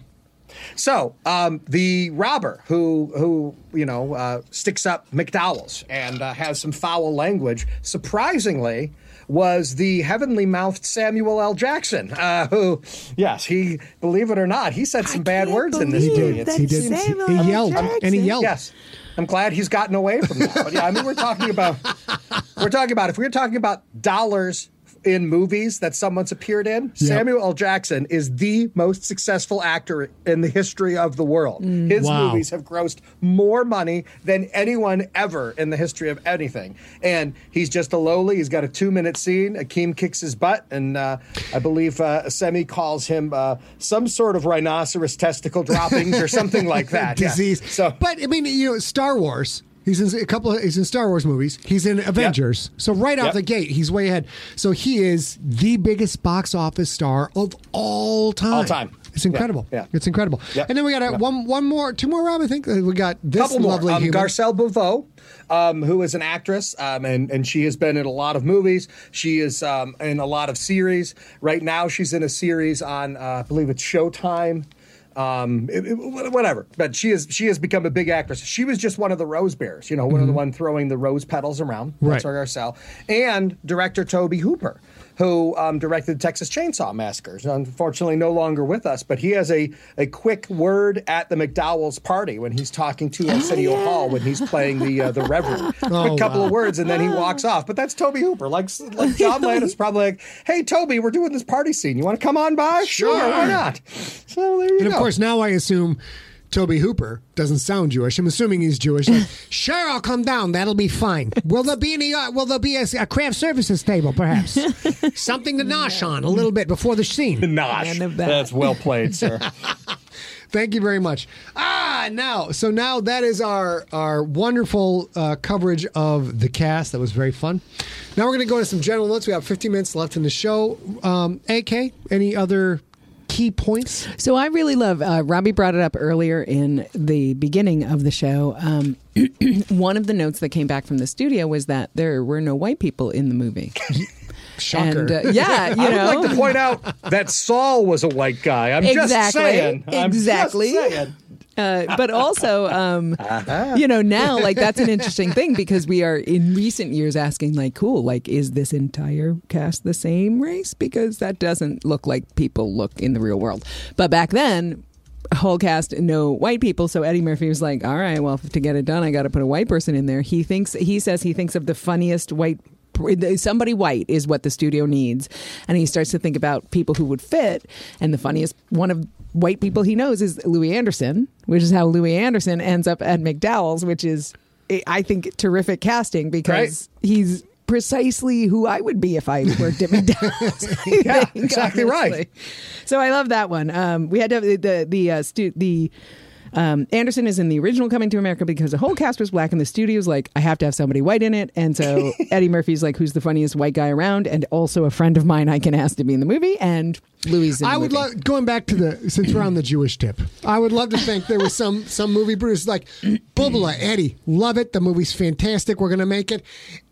So um, the robber who who you know uh, sticks up McDowell's and uh, has some foul language, surprisingly, was the heavenly mouthed Samuel L. Jackson, uh, who, yes, he believe it or not, he said some bad words in this He movie. did. He did. He, he yelled and he yelled. Yes. I'm glad he's gotten away from that. But yeah, I mean, we're talking about, we're talking about, if we're talking about dollars in movies that someone's appeared in, Samuel L. Jackson is the most successful actor in the history of the world. His Wow. movies have grossed more money than anyone ever in the history of anything. And he's just a lowly, he's got a two minute scene. Akeem kicks his butt, and uh, I believe uh, Semmi calls him uh, some sort of rhinoceros testicle droppings or something like that. Yeah. disease. So, but I mean, you know, Star Wars. He's in a couple. Of, he's in Star Wars movies. He's in Avengers. So right off Yep. the gate, he's way ahead. So he is the biggest box office star of all time. All time. It's incredible. Yeah. It's incredible. Yep. And then we got a, Yep. one, one more, two more. Rob, I think Uh, we got this couple more. lovely Um, human. Garcelle Beauvais, um, who is an actress, um, and and she has been in a lot of movies. She is um, in a lot of series. Right now, she's in a series on, uh, I believe it's Showtime. Um, it- it- whatever, but she is she has become a big actress. She was just one of the rose bears, you know, one of the one throwing the rose petals around. That's Mm-hmm. Right. our Garcelle, and director Tobe Hooper, who um, directed Texas Chainsaw Massacre. He's Unfortunately, no longer with us, but he has a a quick word at the McDowell's party when he's talking to Arsenio Hall when he's playing the uh, the Reverend. Oh, quick couple wow. of words, and then he walks off. But that's Tobe Hooper. Like like John Landis probably like, hey Toby, we're doing this party scene. You want to come on by? Sure, why not? So there you and go. And of course, now I assume Tobe Hooper doesn't sound Jewish. I'm assuming he's Jewish. Like, sure, I'll come down. That'll be fine. Will there be any? Uh, will there be a, a craft services table, perhaps? Something to nosh on a little bit before the scene. Nosh. That. That's well played, sir. Thank you very much. Ah, now, so now that is our our wonderful uh, coverage of the cast. That was very fun. Now we're going to go to some general notes. We have 15 minutes left in the show. Um, AK, any other key points? So I really love. Uh, Robbie brought it up earlier in the beginning of the show. Um, one of the notes that came back from the studio was that there were no white people in the movie. Shocker. And uh, yeah, you I would like to point out that Saul was a white guy. I'm just Exactly. saying. I'm just Exactly. saying. Uh, but also, um, you know, now like that's an interesting thing because we are in recent years asking, like, cool, like, is this entire cast the same race? Because that doesn't look like people look in the real world. But back then, whole cast no white people. So Eddie Murphy was like, all right, well, to get it done, I got to put a white person in there. He thinks he says he thinks of the funniest white. Somebody white is what the studio needs, and he starts to think about people who would fit. And the funniest one of white people he knows is Louie Anderson, which is how Louie Anderson ends up at McDowell's, which is I think terrific casting because he's precisely who I would be if I worked at McDonald's. I Yeah, think, exactly right. So I love that one. Um, we had to have the the the, uh, stu- the um, Anderson is in the original Coming to America because the whole cast was black, and the studio's like, I have to have somebody white in it. And so Eddie Murphy's like, who's the funniest white guy around, and also a friend of mine I can ask to be in the movie. And Louis is I would love going back to the since we're on the Jewish tip. I would love to think there was some some movie producers like Bubala Eddie, love it. The movie's fantastic. We're gonna make it.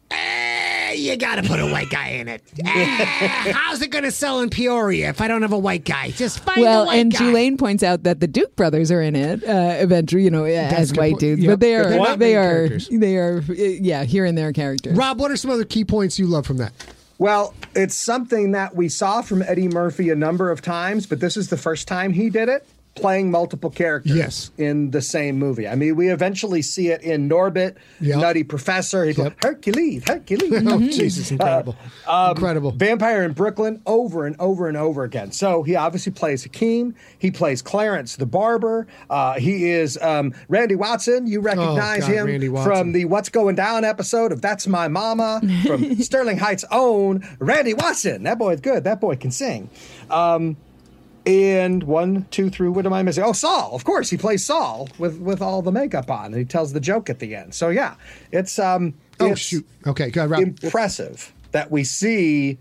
Eh, you gotta put a white guy in it. Eh, how's it gonna sell in Peoria if I don't have a white guy? Just find a well, white and guy. Julaine points out that the Duke brothers are in it uh, eventually, you know, as a white point. dudes, Yep. but they are they're not they are characters. they are uh, yeah here and there characters. Rob, what are some other key points you love from that? Well, it's something that we saw from Eddie Murphy a number of times, but this is the first time he did it, playing multiple characters Yes. in the same movie. I mean, we eventually see it in Norbit, Yep. Nutty Professor. He Yep. Hercules, Hercules. Oh, Jesus, incredible, incredible. Vampire in Brooklyn over and over and over again. So he obviously plays Hakeem. He plays Clarence the barber. Uh, he is um, Randy Watson. You recognize Oh, God, him from the What's Going Down episode of That's My Mama, from Sterling Heights' own Randy Watson. That boy's good. That boy can sing. Um, and one, two, three. What am I missing? Oh, Saul. Of course, he plays Saul with with all the makeup on, and he tells the joke at the end. So yeah, it's um. Oh it's- shoot. Okay, go ahead, Rob. impressive that we see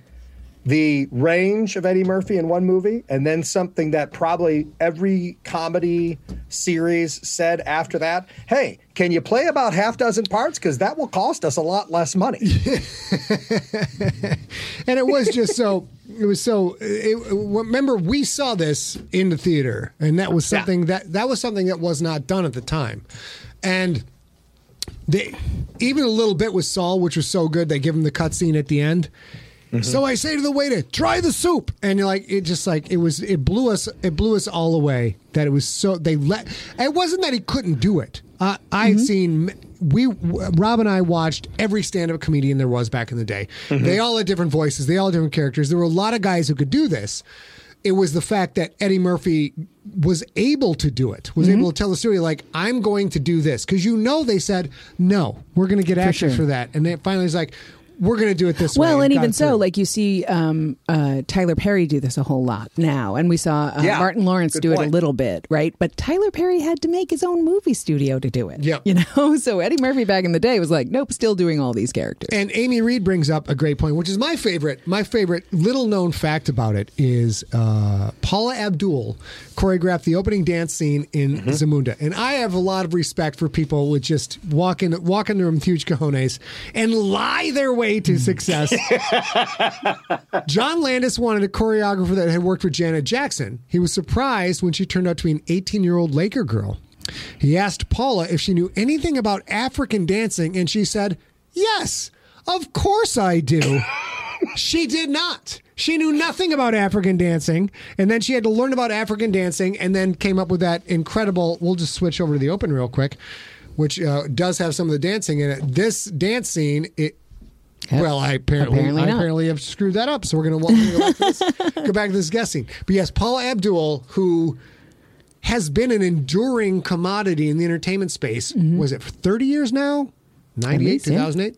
the range of Eddie Murphy in one movie, and then something that probably every comedy series said after that. Hey, can you play about half dozen parts? Because that will cost us a lot less money. and it was just so it was so it, remember we saw this in the theater and that was something that that was something that was not done at the time and they even a little bit with Saul which was so good they give him the cutscene at the end so I say to the waiter, "Try the soup," and you're like, it just like it was. It blew us. It blew us all away. That it was so they let. It wasn't that he couldn't do it. Uh, I had seen we Rob and I watched every stand-up comedian there was back in the day. They all had different voices. They all had different characters. There were a lot of guys who could do this. It was the fact that Eddie Murphy was able to do it. Was able to tell the story like I'm going to do this because you know they said no, we're going to get action sure. for that, and then finally it's like we're going to do it this way. Well, and got even so, through. like you see um, uh, Tyler Perry do this a whole lot now, and we saw uh, Yeah, Martin Lawrence good do it a little bit, right? But Tyler Perry had to make his own movie studio to do it. Yep. you know. So Eddie Murphy back in the day was like, nope, still doing all these characters. And Amy Reed brings up a great point, which is my favorite. My favorite little known fact about it is uh, Paula Abdul choreographed the opening dance scene in Zamunda, and I have a lot of respect for people with just walk in, walk in the room with huge cojones and lie their way to success. John Landis wanted a choreographer that had worked with Janet Jackson. He was surprised when she turned out to be an 18 year old Laker girl. He asked Paula if she knew anything about African dancing, and she said, Yes, of course I do. she did not. She knew nothing about African dancing, and then she had to learn about African dancing, and then came up with that incredible. We'll just switch over to the open real quick, which uh, does have some of the dancing in it. This dance scene, it well, I apparently, Apparently I not. apparently have screwed that up. So we're going to go back to this. go back to this guessing. But yes, Paula Abdul, who has been an enduring commodity in the entertainment space, was it for thirty years now? Ninety eight, least, two yeah.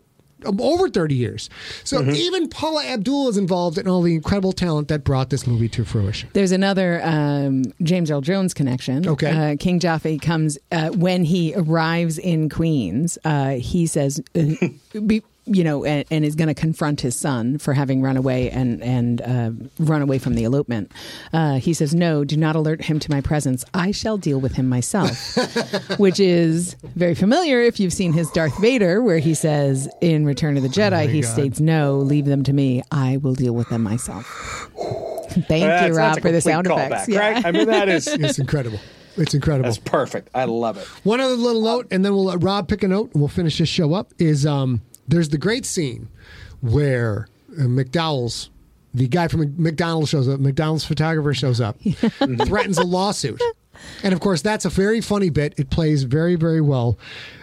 Over 30 years. So even Paula Abdul is involved in all the incredible talent that brought this movie to fruition. There's another um, James Earl Jones connection. Okay. Uh, King Jaffe comes uh, when he arrives in Queens. Uh, he says, uh, be, you know, and, and is going to confront his son for having run away and and uh, run away from the elopement. Uh, he says, "No, do not alert him to my presence. I shall deal with him myself," which is very familiar if you've seen his Darth Vader, where he says in Return of the Jedi, he God. states, "No, leave them to me. I will deal with them myself." Thank That's- you, that's Rob, a for the complete sound callback, effects. right? I mean, that is It's incredible. It's incredible. that's perfect. I love it. One other little note, and then we'll let Rob pick a note, and we'll finish this show up. Is um, there's the great scene where uh, McDowell's, the guy from McDonald's shows up, McDonald's photographer shows up, threatens a lawsuit, and of course that's a very funny bit. It plays very very well,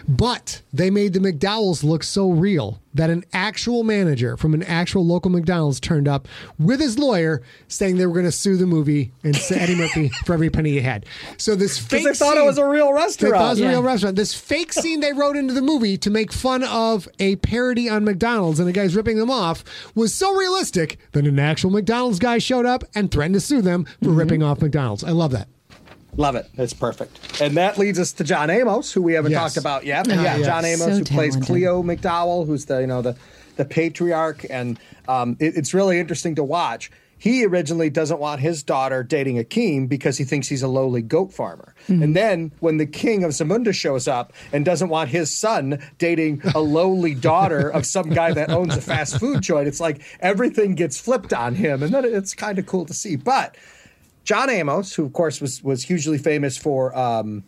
but they made the McDowells look so real that an actual manager from an actual local McDonald's turned up with his lawyer saying they were going to sue the movie and Eddie Murphy for every penny he had. So this fake they thought it scene- was a real they restaurant. thought it was a real restaurant. This fake scene they wrote into the movie to make fun of a parody on McDonald's and the guys ripping them off was so realistic that an actual McDonald's guy showed up and threatened to sue them for Mm-hmm. ripping off McDonald's. I love that. Love it. It's perfect. And that leads us to John Amos, who we haven't Yes. talked about yet. Oh, yeah, yes. John Amos, So who plays. Cleo McDowell, who's the you know the the patriarch, and um, it- it's really interesting to watch. He originally doesn't want his daughter dating Akeem because he thinks he's a lowly goat farmer. Mm-hmm. And then when the king of Zamunda shows up and doesn't want his son dating a lowly daughter of some guy that owns a fast food joint, it's like everything gets flipped on him. And then it's kind of cool to see. But John Amos, who of course was was hugely famous for um,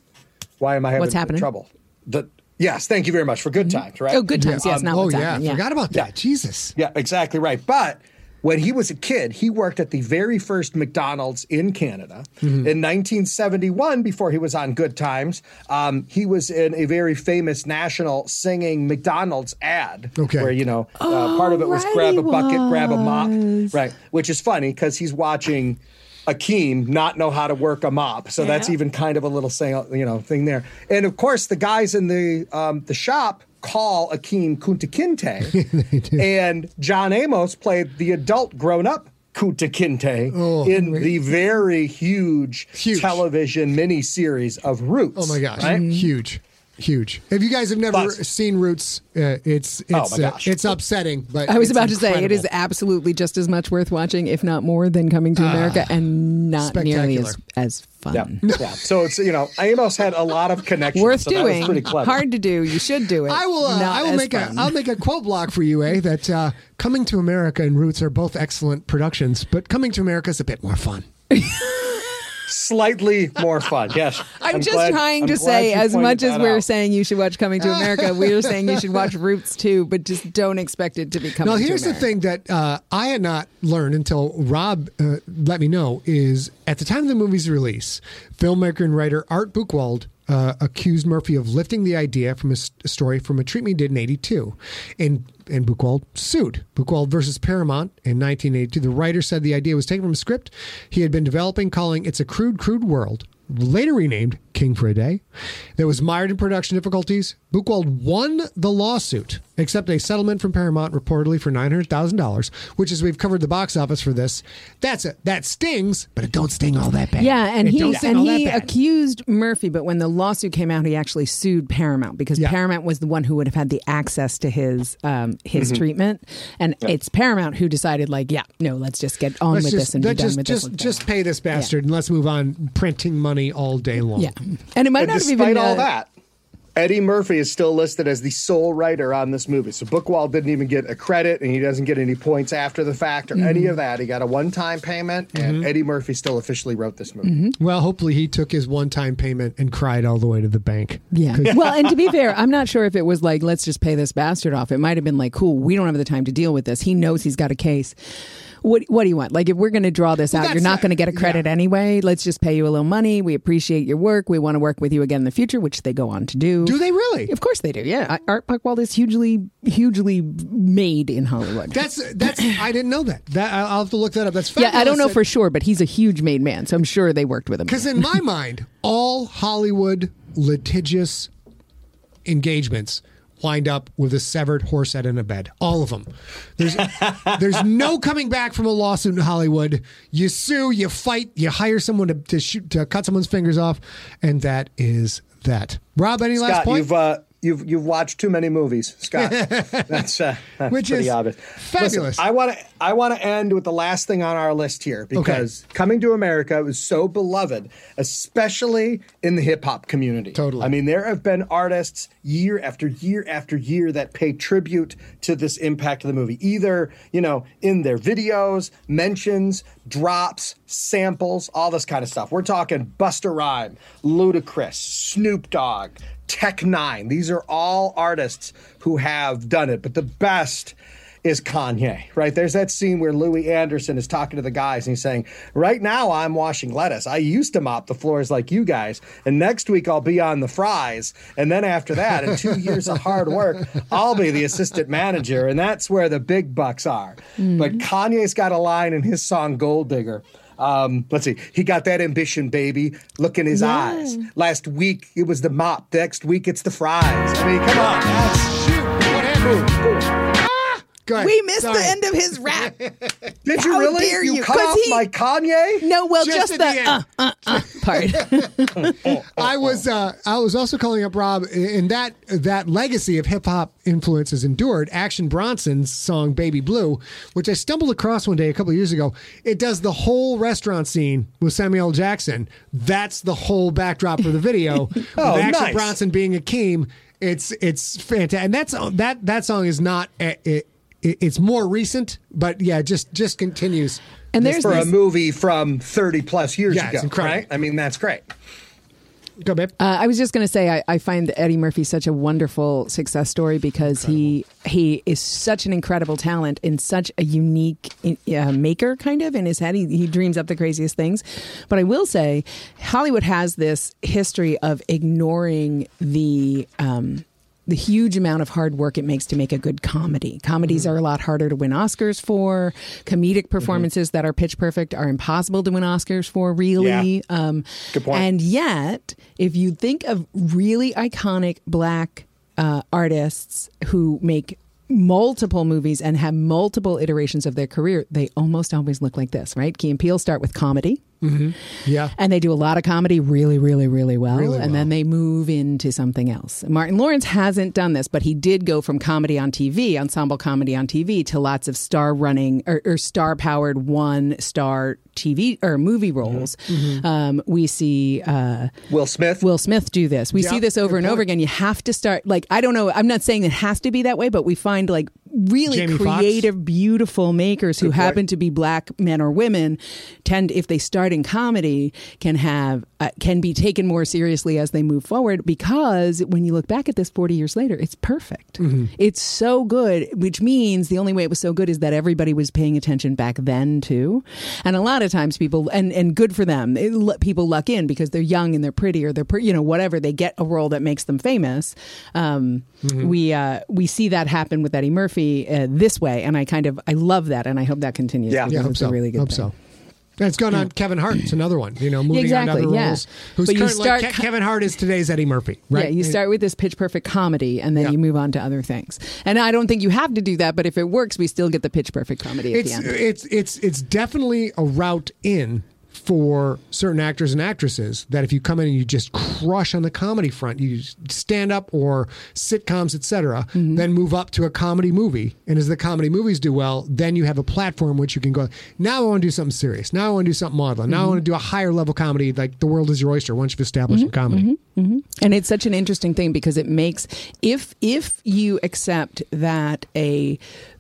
why am I having What's happening? trouble? The yes, thank you very much for Good Times, right? Oh, good times. Yes, Um, not oh what's yeah, happening. forgot about that. Jesus. Yeah, exactly right. But when he was a kid, he worked at the very first McDonald's in Canada. Mm-hmm. In 1971, before he was on Good Times, um, he was in a very famous national singing McDonald's ad. Okay. Where, you know, uh, part of it was right grab a bucket, grab a mop. Right. Which is funny because he's watching. Akeem not know how to work a mop, so that's even kind of a little say, you know thing there. And of course, the guys in the um, the shop call Akeem Kunta Kinte, and John Amos played the adult grown up Kunta Kinte Oh, in the very huge, Huge. television miniseries of Roots. Oh my gosh, right? huge, huge. If you guys have never But- seen Roots, uh, it's it's Oh, uh, it's upsetting. But I was it's about to say it is absolutely just as much worth watching, if not more, than Coming to America, and not nearly as as fun. Yeah, yeah. So it's you know Amos had a lot of connections. Worth so that was doing. pretty clever. Hard to do. You should do it. I will. Uh, Not I will make a. fun. I'll make a quote block for you, eh? That uh, Coming to America and Roots are both excellent productions, but Coming to America is a bit more fun. Slightly more fun. Yes. I'm, just glad- trying I'm to say, as much as we're out. saying you should watch Coming to America, we're saying you should watch Roots too, but just don't expect it to be Coming Now, to here's the thing that uh, I had not learned until Rob uh, let me know is at the time of the movie's release, filmmaker and writer Art Buchwald uh, accused Murphy of lifting the idea from a story from a treatment he did in '82, and and Buchwald sued Buchwald versus Paramount in 1982. The writer said the idea was taken from a script he had been developing, calling "It's a Crude, Crude World." Later renamed King for a Day, that was mired in production difficulties. Buchwald won the lawsuit, except a settlement from Paramount reportedly for nine hundred thousand dollars, which, is we've covered the box office for this, that's a, that stings, but it don't sting all that bad. Yeah, and It he and he accused Murphy, but when the lawsuit came out, he actually sued Paramount because Yeah. Paramount was the one who would have had the access to his um, his Mm-hmm. treatment, and it's Paramount who decided, like, yeah, no, let's just get on Let's with just, this and be let's done just, with just, this. one just pay this bastard and let's move on printing money all day long. yeah, and it might And not have despite even all uh, that, Eddie Murphy is still listed as the sole writer on this movie. So Buchwald didn't even get a credit, and he doesn't get any points after the fact or Mm-hmm. any of that. He got a one-time payment, and Eddie Murphy still officially wrote this movie. Mm-hmm. Well, hopefully he took his one-time payment and cried all the way to the bank. Yeah. well, and to be fair, I'm not sure if it was like, let's just pay this bastard off. It might have been like, cool, we don't have the time to deal with this. He knows he's got a case. What What do you want? Like, if we're going to draw this out, you're not going to get a credit yeah. anyway. Let's just pay you a little money. We appreciate your work. We want to work with you again in the future, which they go on to do. Do they really? Of course they do. Yeah, Art Buchwald is hugely, hugely made in Hollywood. That's that's. I didn't know that. That I'll have to look that up. That's yeah, I don't know fabulous for sure, but he's a huge made man, so I'm sure they worked with him. Because in my mind, all Hollywood litigious engagements wind up with a severed horse head in a bed. All of them. There's there's no coming back from a lawsuit in Hollywood. You sue, you fight, you hire someone to, to shoot to cut someone's fingers off, and that is that. Rob, any last point? you've uh, you've you've watched too many movies, Scott. that's, uh, that's Which pretty is obvious. fabulous. Listen, I want to I want to end with the last thing on our list here because Coming to America was so beloved, especially in the hip hop community. Totally. I mean, there have been artists year after year after year that pay tribute to this impact of the movie, either you know in their videos, mentions, drops, samples, all this kind of stuff. We're talking Busta Rhyme, Ludacris, Snoop Dogg, Tech N9ne. These are all artists who have done it, but the best is Kanye, right? There's that scene where Louie Anderson is talking to the guys and he's saying, Right now I'm washing lettuce. I used to mop the floors like you guys, and next week I'll be on the fries. And then after that, in two years of hard work, I'll be the assistant manager. And that's where the big bucks are. But mm-hmm. Kanye's got a line in his song Gold Digger. Um, let's see. He got that ambition, baby. Look in his eyes. Last week it was the mop. Next week it's the fries. I mean, come on. That's, Shoot, what happened? Go ahead. We missed Sorry. the end of his rap. Did you really? dare you you? cut 'Cause off he- my Kanye? No, well, Just just, at the, the end. uh, uh, uh part. I was uh, I was also calling up Rob in that that legacy of hip hop influences endured. Action Bronson's song "Baby Blue," which I stumbled across one day a couple of years ago. It does the whole restaurant scene with Samuel Jackson. That's the whole backdrop for the video. with Oh, Action nice. Bronson being a Akeem. It's it's fantastic, and that's that that song is not it, it, it's more recent, but yeah, just just continues. And there's For a movie from 30 plus years Yeah, ago, it's right? I mean, that's great. Go, babe. Uh, I was just going to say, I, I find that Eddie Murphy such a wonderful success story because he he is such an incredible talent and such a unique uh, maker, kind of in his head. He, he dreams up the craziest things. But I will say, Hollywood has this history of ignoring the. Um, the huge amount of hard work it makes to make a good comedy. Comedies are a lot harder to win Oscars for. Comedic performances that are pitch perfect are impossible to win Oscars for, really. Yeah. Um, Good point. And yet, if you think of really iconic black uh, artists who make multiple movies and have multiple iterations of their career, they almost always look like this, right? Key and Peele start with comedy. Yeah. And they do a lot of comedy really, really, really well. Really and well. then they move into something else. Martin Lawrence hasn't done this, but he did go from comedy on TV, ensemble comedy on TV, to lots of star running or, or star powered one star TV or movie roles. Um, we see uh, Will Smith. Will Smith do this. We Yeah, see this over good and over again. You have to start like I don't know. I'm not saying it has to be that way, but we find like really Jamie creative, beautiful makers who point. happen to be black men or women tend, if they start in comedy, can have uh, can be taken more seriously as they move forward because when you look back at this 40 years later, it's perfect. Mm-hmm. It's so good, which means the only way it was so good is that everybody was paying attention back then too. And a lot of times people and and good for them. It, let people luck in because they're young and they're pretty or they're pre- you know whatever they get a role that makes them famous. Um, Mm-hmm. We uh, we see that happen with Eddie Murphy uh, this way, and I kind of I love that, and I hope that continues. Yeah. because Yeah, hope so. a really good hope thing. so. It's going on. Kevin Hart's another one. You know, moving Exactly, on to other yeah. roles. Who's But you start Ke- Kevin Hart is today's Eddie Murphy, right? Yeah, you start with this pitch perfect comedy, and then Yeah. you move on to other things. And I don't think you have to do that, but if it works, we still get the pitch perfect comedy at It's the end. it's it's it's definitely a route in for certain actors and actresses that if you come in and you just crush on the comedy front, you stand up or sitcoms, etc., Mm-hmm. then move up to a comedy movie. And as the comedy movies do well, then you have a platform which you can go. Now I want to do something serious. Now I want to do something maudlin. Now I Mm-hmm. want to do a higher level comedy, like The World Is Your Oyster. Once you've established Mm-hmm. comedy, And it's such an interesting thing because it makes if if you accept that a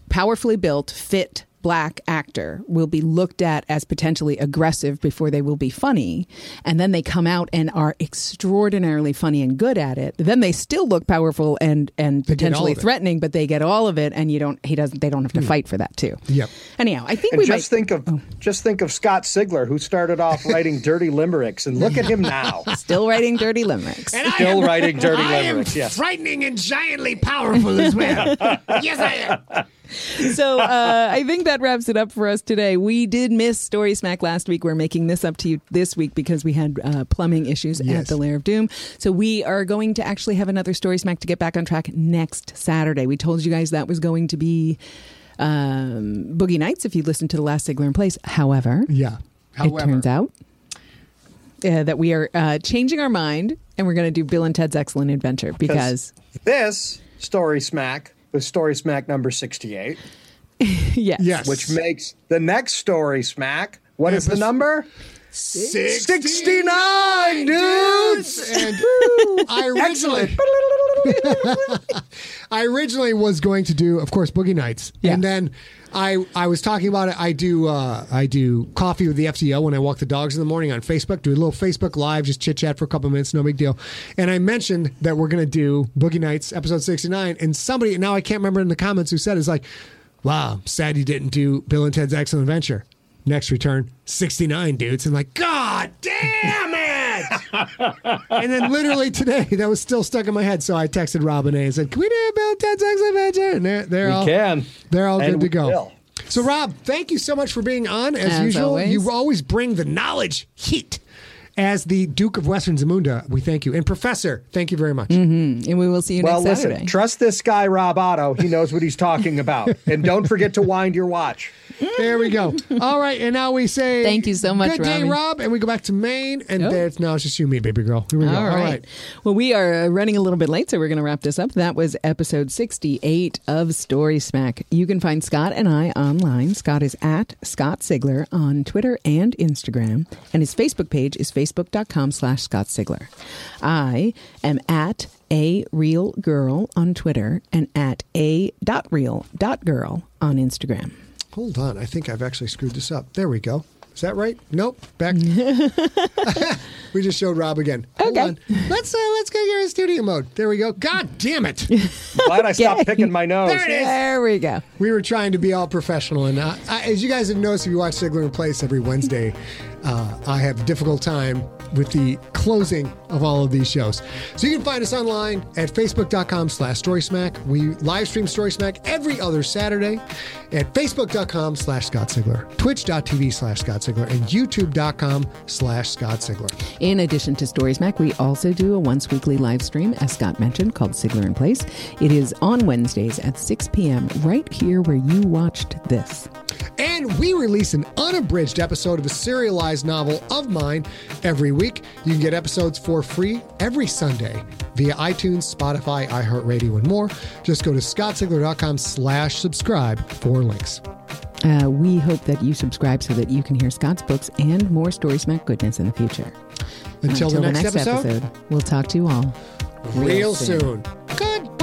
powerfully built, fit black actor will be looked at as potentially aggressive before they will be funny and then they come out and are extraordinarily funny and good at it then they still look powerful and and They potentially threatening but they get all of it and you don't he doesn't they don't have to fight for that too Yep. anyhow i think And we just might think of oh. just think of Scott Sigler, who started off writing dirty limericks, and look at him now, still writing dirty limericks still writing dirty limericks. Yes. frightening and giantly powerful as well. yes, I am. so uh, I think that wraps it up for us today. We did miss Story Smack last week. We're making this up to you this week because we had uh, plumbing issues at the Lair of Doom. So we are going to actually have another Story Smack to get back on track next Saturday. We told you guys that was going to be um, Boogie Nights if you listened to the last Sigler in Place. However, Yeah. it turns out uh, that we are uh, changing our mind And we're going to do Bill and Ted's Excellent Adventure because, This story smack was story smack number 68, yes. Yes. which makes the next story smack. What is the number? 69, dudes! And I originally, I originally was going to do, of course, Boogie Nights, Yeah. and then I I was talking about it. I do uh, I do coffee with the FCO when I walk the dogs in the morning on Facebook. Do a little Facebook live, just chit chat for a couple minutes, no big deal. And I mentioned that we're going to do Boogie Nights episode sixty nine, and somebody now I can't remember in the comments who said is like, "Wow, sad you didn't do Bill and Ted's Excellent Adventure." Next return, 69 dudes. And like, God damn it! and then literally today, that was still stuck in my head. So I texted Robin A and said, Can we do Bill and Ted's Excellent Adventure? And they're, they're We all, can. They're all And good to go. will. So, Rob, thank you so much for being on. As, As usual, always. you always bring the knowledge heat. As the Duke of Western Zamunda, we thank you. And Professor, thank you very much. And we will see you Well, next listen, Saturday. trust this guy, Rob Otto. He knows what he's talking about. and don't forget to wind your watch. There we go. All right, and now we say Thank you so much, Good day, Robbie. Rob, and we go back to Maine, and Oh. there's now it's just you, and me, baby girl. Here we go. All right. Well, we are uh, running a little bit late, so we're going to wrap this up. That was episode 68 of Story Smack. You can find Scott and I online. Scott is at Scott Sigler on Twitter and Instagram, and his Facebook page is facebook.com slash Scott Sigler. I am at a real girl on Twitter and at a dot real dot girl on Instagram. Hold on, I think I've actually screwed this up. There we go. Is that right? Nope. Back. we just showed Rob again. Hold Okay. on. Let's uh, let's go here in studio mode. There we go. God damn it. Glad I stopped picking my nose. There it is. There we go. We were trying to be all professional, and uh, I, as you guys have noticed, if you watch Sigler in Place every Wednesday, uh, I have difficult time with the closing of all of these shows. So you can find us online at facebook.com slash storysmack. We live stream Story Smack every other Saturday at facebook.com slash Scott Sigler, twitch.tv slash Scott Sigler, and youtube.com slash Scott Sigler. In addition to Story Smack, we also do a once weekly live stream, as Scott mentioned, called Sigler in Place. It is on Wednesdays at 6 p.m., right here where you watched this. And we release an unabridged episode of a serialized novel of mine every week. You can get episodes for free every Sunday via iTunes, Spotify, iHeartRadio, and more. Just go to scottsigler.com slash subscribe for links. Uh, we hope that you subscribe so that you can hear Scott's books and more Story Smack goodness in the future. Until, the, next, episode, we'll talk to you all real soon. Goodbye.